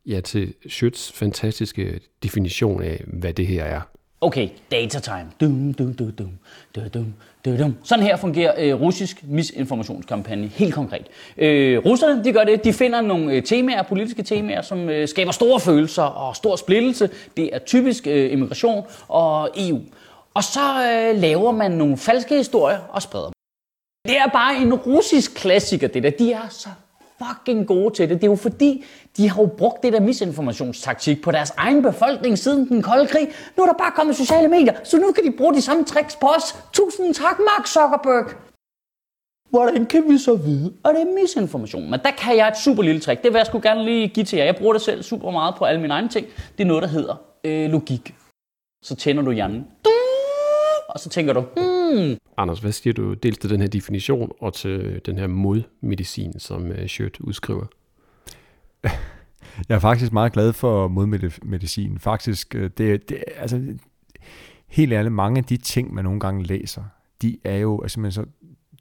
ja, til Schütz fantastiske definition af, hvad det her er. Okay, data time. Dum, dum, dum, dum, dum, dum, dum, dum. Sådan her fungerer øh, russisk misinformationskampagne helt konkret. Øh, russerne de gør det, de finder nogle øh, temaer, politiske temaer, som øh, skaber store følelser og stor splittelse. Det er typisk øh, immigration og EU. Og så øh, laver man nogle falske historier og spreder dem. Det er bare en russisk klassiker, det der. De er så fucking gode til det. Det er jo fordi, de har jo brugt det der misinformationstaktik på deres egen befolkning siden den kolde krig. Nu er der bare kommet sociale medier, så nu kan de bruge de samme tricks på os. Tusind tak, Mark Zuckerberg. Hvordan kan vi så vide, at det er misinformation? Men der kan jeg et super lille trick. Det vil jeg sgu gerne lige give til jer. Jeg bruger det selv super meget på alle mine egne ting. Det er noget, der hedder øh, logik. Så tænder du hjernen. Og så tænker du, hmm, Hmm. Anders, hvad siger du dels til den her definition og til den her modmedicin, som øh, Schødt udskriver? Jeg er faktisk meget glad for modmedicin. Faktisk, øh, det, det, altså, helt ærligt, mange af de ting, man nogle gange læser, de er jo altså, man så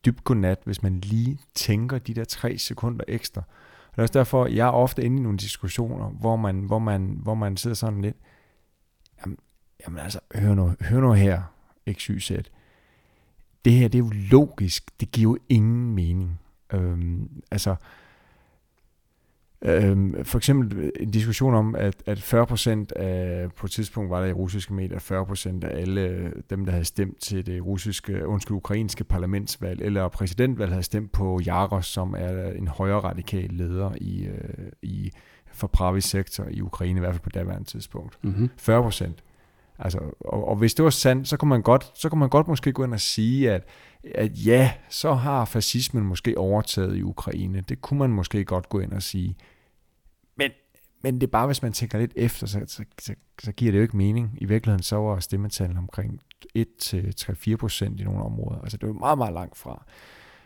dybt godnat, hvis man lige tænker de der tre sekunder ekstra. Og det er også derfor, jeg er ofte inde i nogle diskussioner, hvor man, hvor man, hvor man sidder sådan lidt, jamen, jamen altså, hør nu, hør nu her, XYZ. Det her, det er jo logisk. Det giver jo ingen mening. Øhm, altså, øhm, for eksempel en diskussion om, at, at 40% af, på et tidspunkt var der i russiske medier, 40% af alle dem, der havde stemt til det russiske, undskyld, ukrainske parlamentsvalg eller præsidentvalg, havde stemt på Jaros, som er en højere radikal leder i, øh, i for Pravis sektor i Ukraine, i hvert fald på daværende tidspunkt. Mm-hmm. 40 procent. Altså, og, og hvis det var sandt, så kunne man godt, så kunne man godt måske gå ind og sige, at, at ja, så har fascismen måske overtaget i Ukraine. Det kunne man måske godt gå ind og sige. Men, men det er bare, hvis man tænker lidt efter, så, så, så, så giver det jo ikke mening. I virkeligheden så var stemmetallet omkring 1-3-4 procent i nogle områder. Altså det var meget, meget langt fra.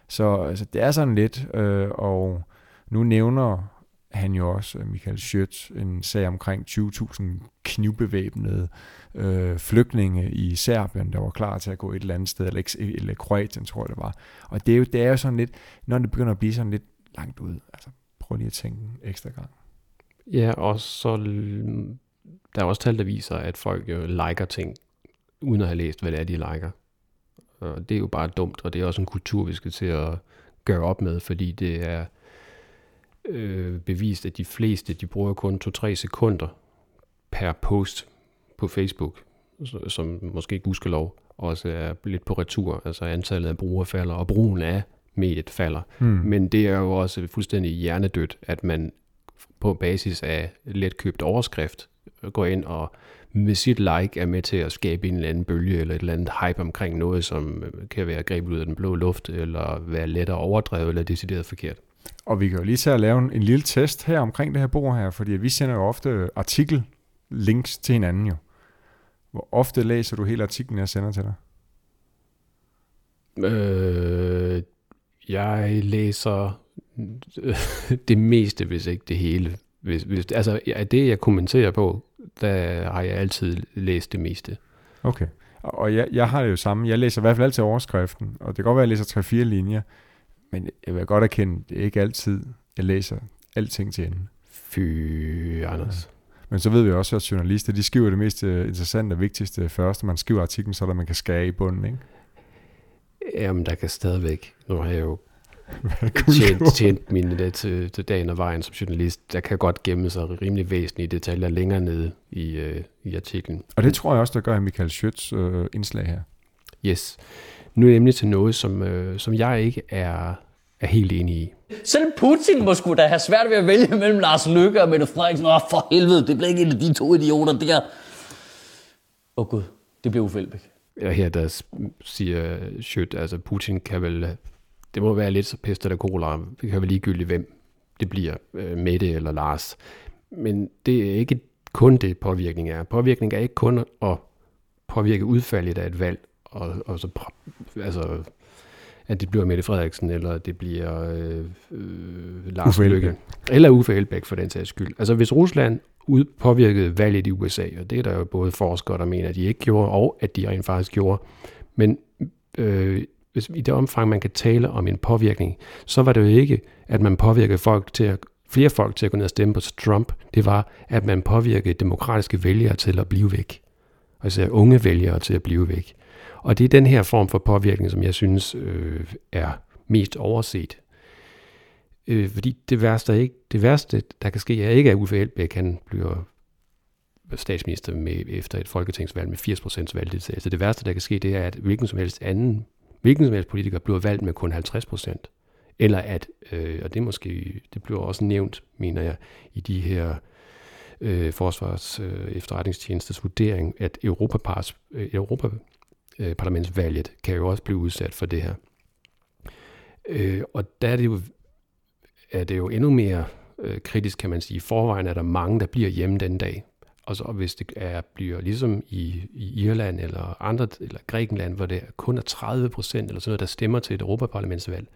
Så altså, det er sådan lidt, øh, og nu nævner han jo også, øh, Michael Schøtz, en sag omkring 20.000 knivbevæbnede øh, flygtninge i Serbien, der var klar til at gå et eller andet sted, eller, eller Kroatien, tror jeg det var. Og det er, jo, det er jo sådan lidt, når det begynder at blive sådan lidt langt ud, altså prøv lige at tænke en ekstra gang. Ja, og så der er også tal, der viser, at folk jo liker ting, uden at have læst, hvad det er, de liker. Og det er jo bare dumt, og det er også en kultur, vi skal til at gøre op med, fordi det er øh, bevist, at de fleste, de bruger kun 2-3 sekunder per post på Facebook, som måske gudskelov også er lidt på retur, altså antallet af brugere falder, og brugen af mediet falder. Hmm. Men det er jo også fuldstændig hjernedødt, at man på basis af letkøbt overskrift går ind og med sit like er med til at skabe en eller anden bølge eller et eller andet hype omkring noget, som kan være grebet ud af den blå luft, eller være lettere overdrevet eller decideret forkert. Og vi kan jo lige tage at lave en, en lille test her omkring det her bord her, fordi vi sender jo ofte artikel-links til hinanden jo. Hvor ofte læser du hele artiklen, jeg sender til dig? Øh, jeg læser det meste, hvis ikke det hele. Hvis, hvis, altså, det jeg kommenterer på, der har jeg altid læst det meste. Okay. Og og jeg, jeg har det jo samme. Jeg læser i hvert fald altid overskriften, og det kan godt være, at jeg læser 3-4 linjer, men jeg vil godt erkende, det er ikke altid, jeg læser alting til enden. Fy, Anders. Men så ved vi også, at journalister, de skriver det mest øh, interessante og vigtigste først, når man skriver artiklen, så der man kan skære i bunden, ikke? Jamen, der kan stadigvæk, nu har jeg jo tjent, tjent mine det til, til dagen og vejen som journalist, der kan godt gemme sig rimelig væsentlige detaljer længere nede i, øh, i artiklen. Og det tror jeg også, der gør i Michael Schøtz øh, indslag her. Yes. Nu er jeg nemlig til noget, som, øh, som jeg ikke er, er helt enig i. Selv Putin må sgu da have svært ved at vælge mellem Lars Løkke og Mette Frederiksen. Åh, for helvede, det bliver ikke en af de to idioter der. Åh oh, gud, det blev Uffe Elbæk. Ja, her der siger Schødt, altså Putin kan vel, det må være lidt så pest eller kolera, det kan vel ligegyldigt, hvem det bliver, øh, Mette eller Lars. Men det er ikke kun det, påvirkning er. Påvirkning er ikke kun at påvirke udfaldet af et valg, og, og så, altså, at det bliver Mette Frederiksen, eller det bliver øh, øh, Lars Uffe Elbæk. eller Uffe Elbæk for den sags skyld. Altså hvis Rusland ud påvirkede valget i USA, og det er der jo både forskere, der mener, at de ikke gjorde, og at de rent faktisk gjorde. Men øh, hvis i det omfang, man kan tale om en påvirkning, så var det jo ikke, at man påvirkede folk til at, flere folk til at gå ned og stemme på Trump. Det var, at man påvirkede demokratiske vælgere til at blive væk. Altså unge vælgere til at blive væk. Og det er den her form for påvirkning, som jeg synes øh, er mest overset. Øh, fordi det værste, ikke, det værste, der kan ske, er ikke, at Uffe Elbæk han bliver statsminister med, efter et folketingsvalg med 80% valgdeltagelse. Det værste, der kan ske, det er, at hvilken som helst anden, hvilken som helst politiker bliver valgt med kun 50%. Eller at, øh, og det måske, det bliver også nævnt, mener jeg, i de her øh, forsvars øh, efterretningstjenestes vurdering, at Europapars, øh, Europa, øh, parlamentsvalget kan jo også blive udsat for det her. Øh, og der er det jo, er det jo endnu mere øh, kritisk, kan man sige. I forvejen er der mange, der bliver hjemme den dag. Og så hvis det er, bliver ligesom i, i Irland eller andre, eller Grækenland, hvor det kun er 30 procent eller sådan noget, der stemmer til et Europaparlamentsvalg,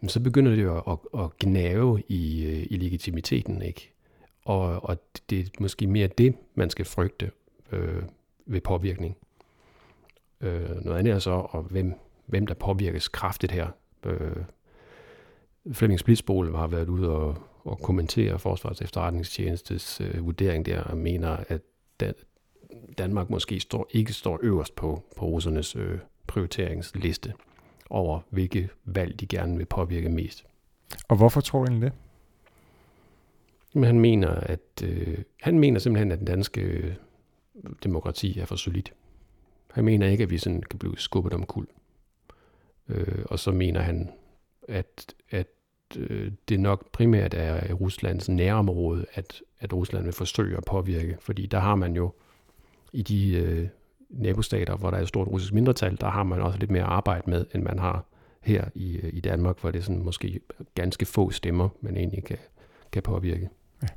men så begynder det jo at, at, at gnave i, øh, i legitimiteten, ikke? Og, og det er måske mere det, man skal frygte øh, ved påvirkning. Øh, noget andet er så, og hvem, hvem der påvirkes kraftigt her. Øh, Flemming Splitsbol har været ude og, og kommentere Forsvars efterretningstjenestes øh, vurdering der, og mener, at Dan- Danmark måske står, ikke står øverst på, på russernes øh, prioriteringsliste over, hvilke valg de gerne vil påvirke mest. Og hvorfor tror egentlig det? Men han mener, at øh, han mener simpelthen, at den danske øh, demokrati er for solidt. Han mener ikke, at vi sådan kan blive skubbet om kul. Øh, og så mener han, at, at øh, det nok primært er Ruslands nærområde, at, at Rusland vil forsøge at påvirke. Fordi der har man jo i de øh, nabostater, hvor der er et stort russisk mindretal, der har man også lidt mere arbejde med, end man har her i, øh, i Danmark, hvor det er sådan måske ganske få stemmer, man egentlig kan, kan påvirke. Ja.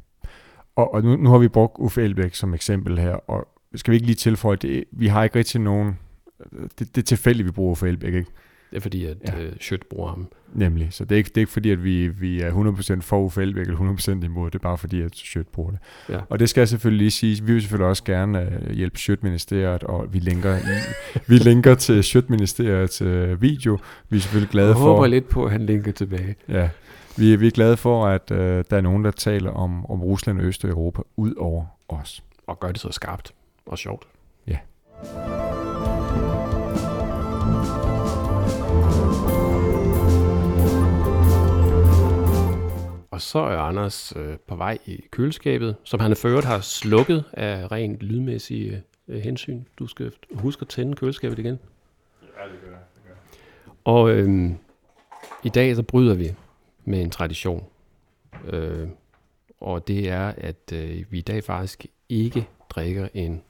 Og, og nu, nu har vi brugt Uffe Elbæk som eksempel her, og skal vi ikke lige tilføje, det, vi har ikke rigtig nogen, det, det er tilfældigt, vi bruger Uffe Elbæk, ikke? Det er fordi, at Ja. øh, Schødt bruger ham. Nemlig. Så det er ikke, det er ikke fordi, at vi, vi er 100% for Uffe Elbæk eller 100% imod. Det er bare fordi, at Sjøt bruger det. Ja. Og det skal jeg selvfølgelig lige sige. Vi vil selvfølgelig også gerne uh, hjælpe Sjøt-ministeriet, og vi linker, vi linker til Sjøt-ministeriets uh, video. Vi er selvfølgelig glade Jeg for... håber lidt på, at han linker tilbage. Ja, vi, er- vi er glade for, at uh, der er nogen, der taler om, om Rusland og Østeuropa ud over os. Og gør det så skarpt og sjovt. Ja. Og så er Anders øh, på vej i køleskabet, som han øvrigt har slukket af rent lydmæssige øh, hensyn. Du skal huske at tænde køleskabet igen. Ja, det gør jeg. Og øhm, i dag så bryder vi med en tradition. Øh, og det er, at øh, vi i dag faktisk ikke drikker en,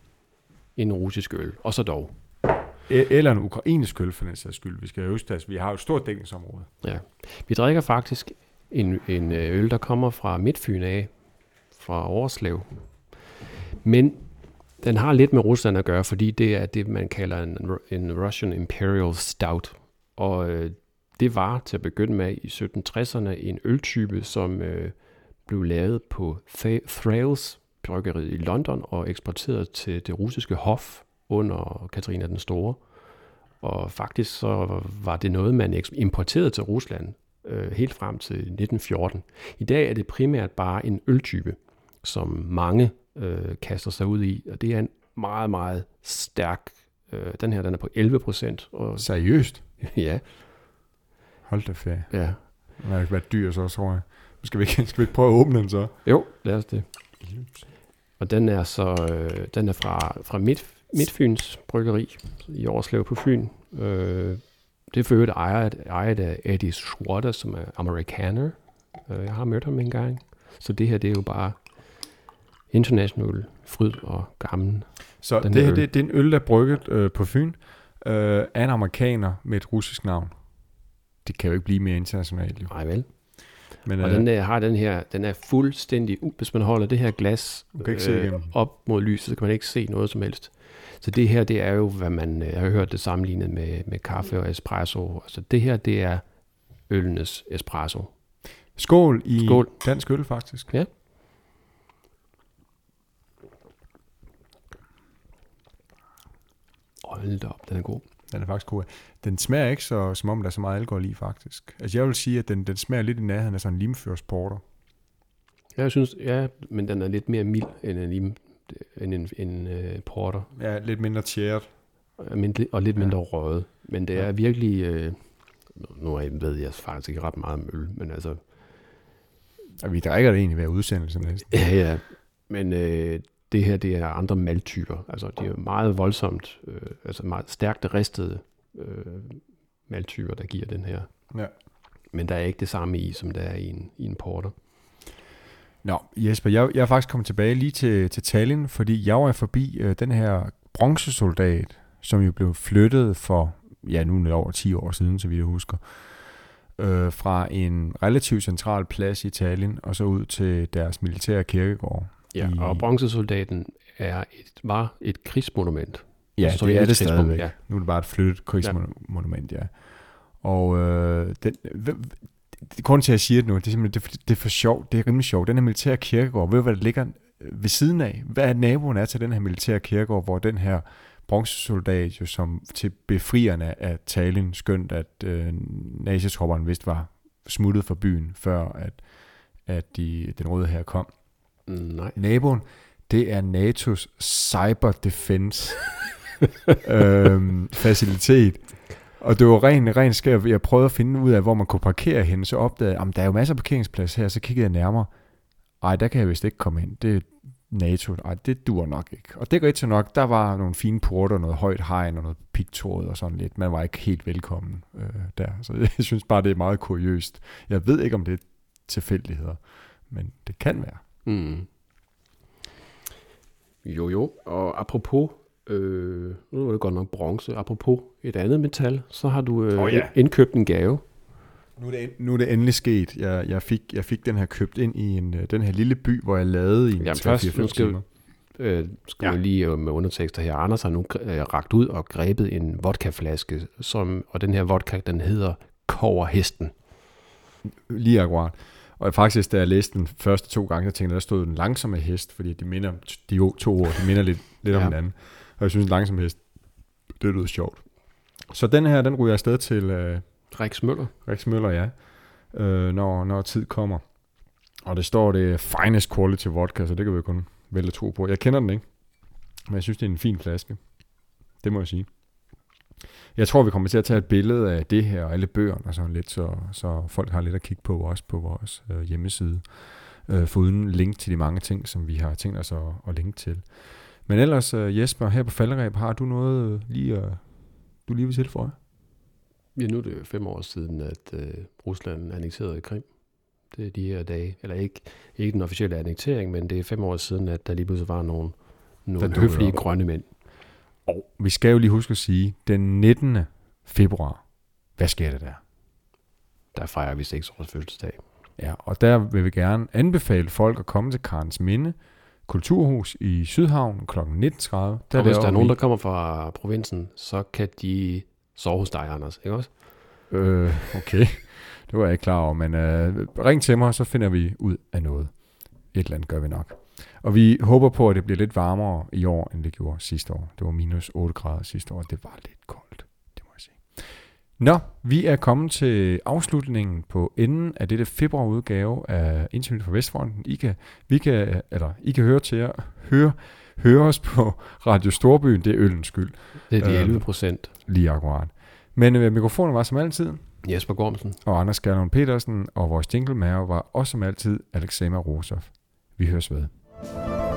en russisk øl. Og så dog. E- Eller en ukrainsk øl, for den sags skyld. Vi skal jo at vi har jo et stort dækningsområde. Ja. Vi drikker faktisk en, en øh, øl, der kommer fra Midtfyn af, fra Overslev. Men den har lidt med Rusland at gøre, fordi det er det, man kalder en, en Russian Imperial Stout. Og øh, det var til at begynde med i 1760'erne en øltype, som øh, blev lavet på Th- Thrales bryggeriet i London og eksporteret til det russiske hof under Katarina den Store. Og faktisk så var det noget, man importerede til Rusland øh, helt frem til 1914. I dag er det primært bare en øltype, som mange øh, kaster sig ud i, og det er en meget, meget stærk, øh, den her den er på 11 procent, og Seriøst? ja, Hold da ferie. ja, Den har ikke været dyr så, tror jeg. Skal vi, ikke, skal vi ikke prøve at åbne den så? jo, lad os det. Og den er så, øh, den er fra, fra Midt, Midtfyns Bryggeri i Årslev på Fyn. Øh, det er for øvrigt ejet, ejet af Eddie Schwarter, som er amerikaner. Øh, jeg har mødt ham en gang. Så det her, det er jo bare international fryd og gammel. Så Den det her det, det er en øl, der er brygget øh, på Fyn. øh, af en amerikaner med et russisk navn. Det kan jo ikke blive mere internationalt. Jo. Nej vel. Men, Og øh, den der, har den her, den er fuldstændig, hvis man holder det her glas øh, kan ikke se igennem. op mod lyset, så kan man ikke se noget som helst. Så det her, det er jo, hvad man, øh, har hørt det sammenlignet med, med kaffe og espresso. Altså det her, det er øllenes espresso. skål i Skål. dansk øl, faktisk. Ja. Hold da op, den er god. Den er faktisk god. Den smager ikke så, som om der er så meget alkohol i, faktisk. Altså, jeg vil sige, at den, den smager lidt i nærheden af sådan en limførsporter. Jeg synes, ja, men den er lidt mere mild end en, lim, end en, en uh, porter. Ja, lidt mindre tjæret. Og mindre- lidt Ja. mindre røget. Men det Ja. er virkelig... Øh, nu er ved jeg faktisk ikke ret meget om øl, men altså... Og vi drikker det egentlig hver udsendelse næsten. Ja, ja. Men øh, det her, det er andre maltyper. Altså, det er meget voldsomt, øh, altså meget stærkt ristede øh, maltyper, der giver den her. Ja. Men der er ikke det samme i, som der er i en, i en porter. Nå, Jesper, jeg, jeg er faktisk kommet tilbage lige til, til Tallinn, fordi jeg var forbi øh, den her bronzesoldat, som jo blev flyttet for, ja nu er over 10 år siden, så vidt jeg husker, øh, fra en relativt central plads i Tallinn, og så ud til deres militære kirkegård. Ja, I- og bronzesoldaten er et, var et krigsmonument. Ja, Så det er et det stadigvæk. ja. Nu er det bare et flyttet krigsmonument, ja. ja. Og øh, den, grunden til, at jeg siger det nu, det er simpelthen, det, er det er for sjovt, det er rimelig sjovt. Den her militære kirkegård, ved du, hvad der ligger ved siden af? Hvad er naboen er til den her militære kirkegård, hvor den her bronzesoldat jo som til befrierne af Tallinn, skønt at øh, nazitropperne vist var smuttet fra byen, før at, at de, den røde her kom. Nej. Naboen, det er NATO's Cyber Defense øhm, facilitet. Og det var ren, ren skæv. Jeg prøvede at finde ud af, hvor man kunne parkere henne. Så opdagede jeg, at der er jo masser af parkeringsplads her. Så kiggede jeg nærmere. Ej, der kan jeg vist ikke komme ind. Det er NATO. Ej, det dur nok ikke. Og det går ikke til nok. Der var nogle fine porter, noget højt hegn og noget pigtråd og sådan lidt. Man var ikke helt velkommen øh, der. Så jeg synes bare, det er meget kuriøst. Jeg ved ikke, om det er tilfældigheder. Men det kan være. Mm. Jo, jo. Og apropos, øh, nu var det godt nok bronze, apropos et andet metal, så har du øh, Åh, ja. indkøbt en gave. Nu er, det, nu er det endelig sket. Jeg, jeg, fik, jeg fik den her købt ind i en, øh, den her lille by, hvor jeg lavede i en Jamen 3-4-5 først, nu skal, timer. øh, skal Ja. ja. lige øh, med undertekster her. Anders har nu øh, ragt ud og grebet en vodkaflaske, som, og den her vodka, den hedder Koverhesten. Lige akkurat. Og faktisk, da jeg læste den første to gange, så tænkte jeg, der stod den langsomme hest, fordi de minder, de jo- to ord, de minder lidt, lidt om Ja. hinanden. Og jeg synes, langsom hest, det lyder sjovt. Så den her, den ryger afsted til øh, Rex Møller. Rex Møller, ja, øh, når, når tid kommer. Og det står, det er finest quality vodka, så det kan vi jo kun vælge tro på. Jeg kender den ikke, men jeg synes, det er en fin flaske. Det må jeg sige. Jeg tror, vi kommer til at tage et billede af det her og alle bøgerne og sådan lidt, så, så folk har lidt at kigge på også på vores øh, hjemmeside. Øh, foruden link til de mange ting, som vi har tænkt os at, at linke til. Men ellers, øh, Jesper, her på Falderæb, har du noget øh, lige, øh, du lige vil tilføje? Ja, nu er det jo fem år siden, at øh, Rusland annekterede Krim. Det er de her dage. Eller ikke, ikke den officielle annektering, men det er fem år siden, at der lige pludselig var nogle, nogle høflige grønne mænd. Og vi skal jo lige huske at sige, den 19. februar, hvad sker der der? Der fejrer vi seks års fødselsdag. Ja, og der vil vi gerne anbefale folk at komme til Karens Minde Kulturhus i Sydhavn kl. 19.30. Der og hvis der er nogen, der kommer fra provinsen, så kan de sove hos dig, Anders. Ikke også? Øh, okay, det var jeg ikke klar over, men øh, ring til mig, så finder vi ud af noget. Et eller andet gør vi nok. Og vi håber på, at det bliver lidt varmere i år, end det gjorde sidste år. Det var minus 8 grader sidste år, det var lidt koldt, det må jeg sige. Nå, vi er kommet til afslutningen på enden af dette februarudgave af Internet fra Vestfronten. I kan, vi kan, eller, I kan høre til jer, høre, høre os på Radio Storbyen, det er øllens skyld, Det er de Øhm. 11 procent. lige akkurat. Men øh, mikrofonen var som altid Jesper Gormsen. og Anders Gerlund Petersen, og vores jinglemager var også som altid Alexander Rosov. Vi høres ved. Bye.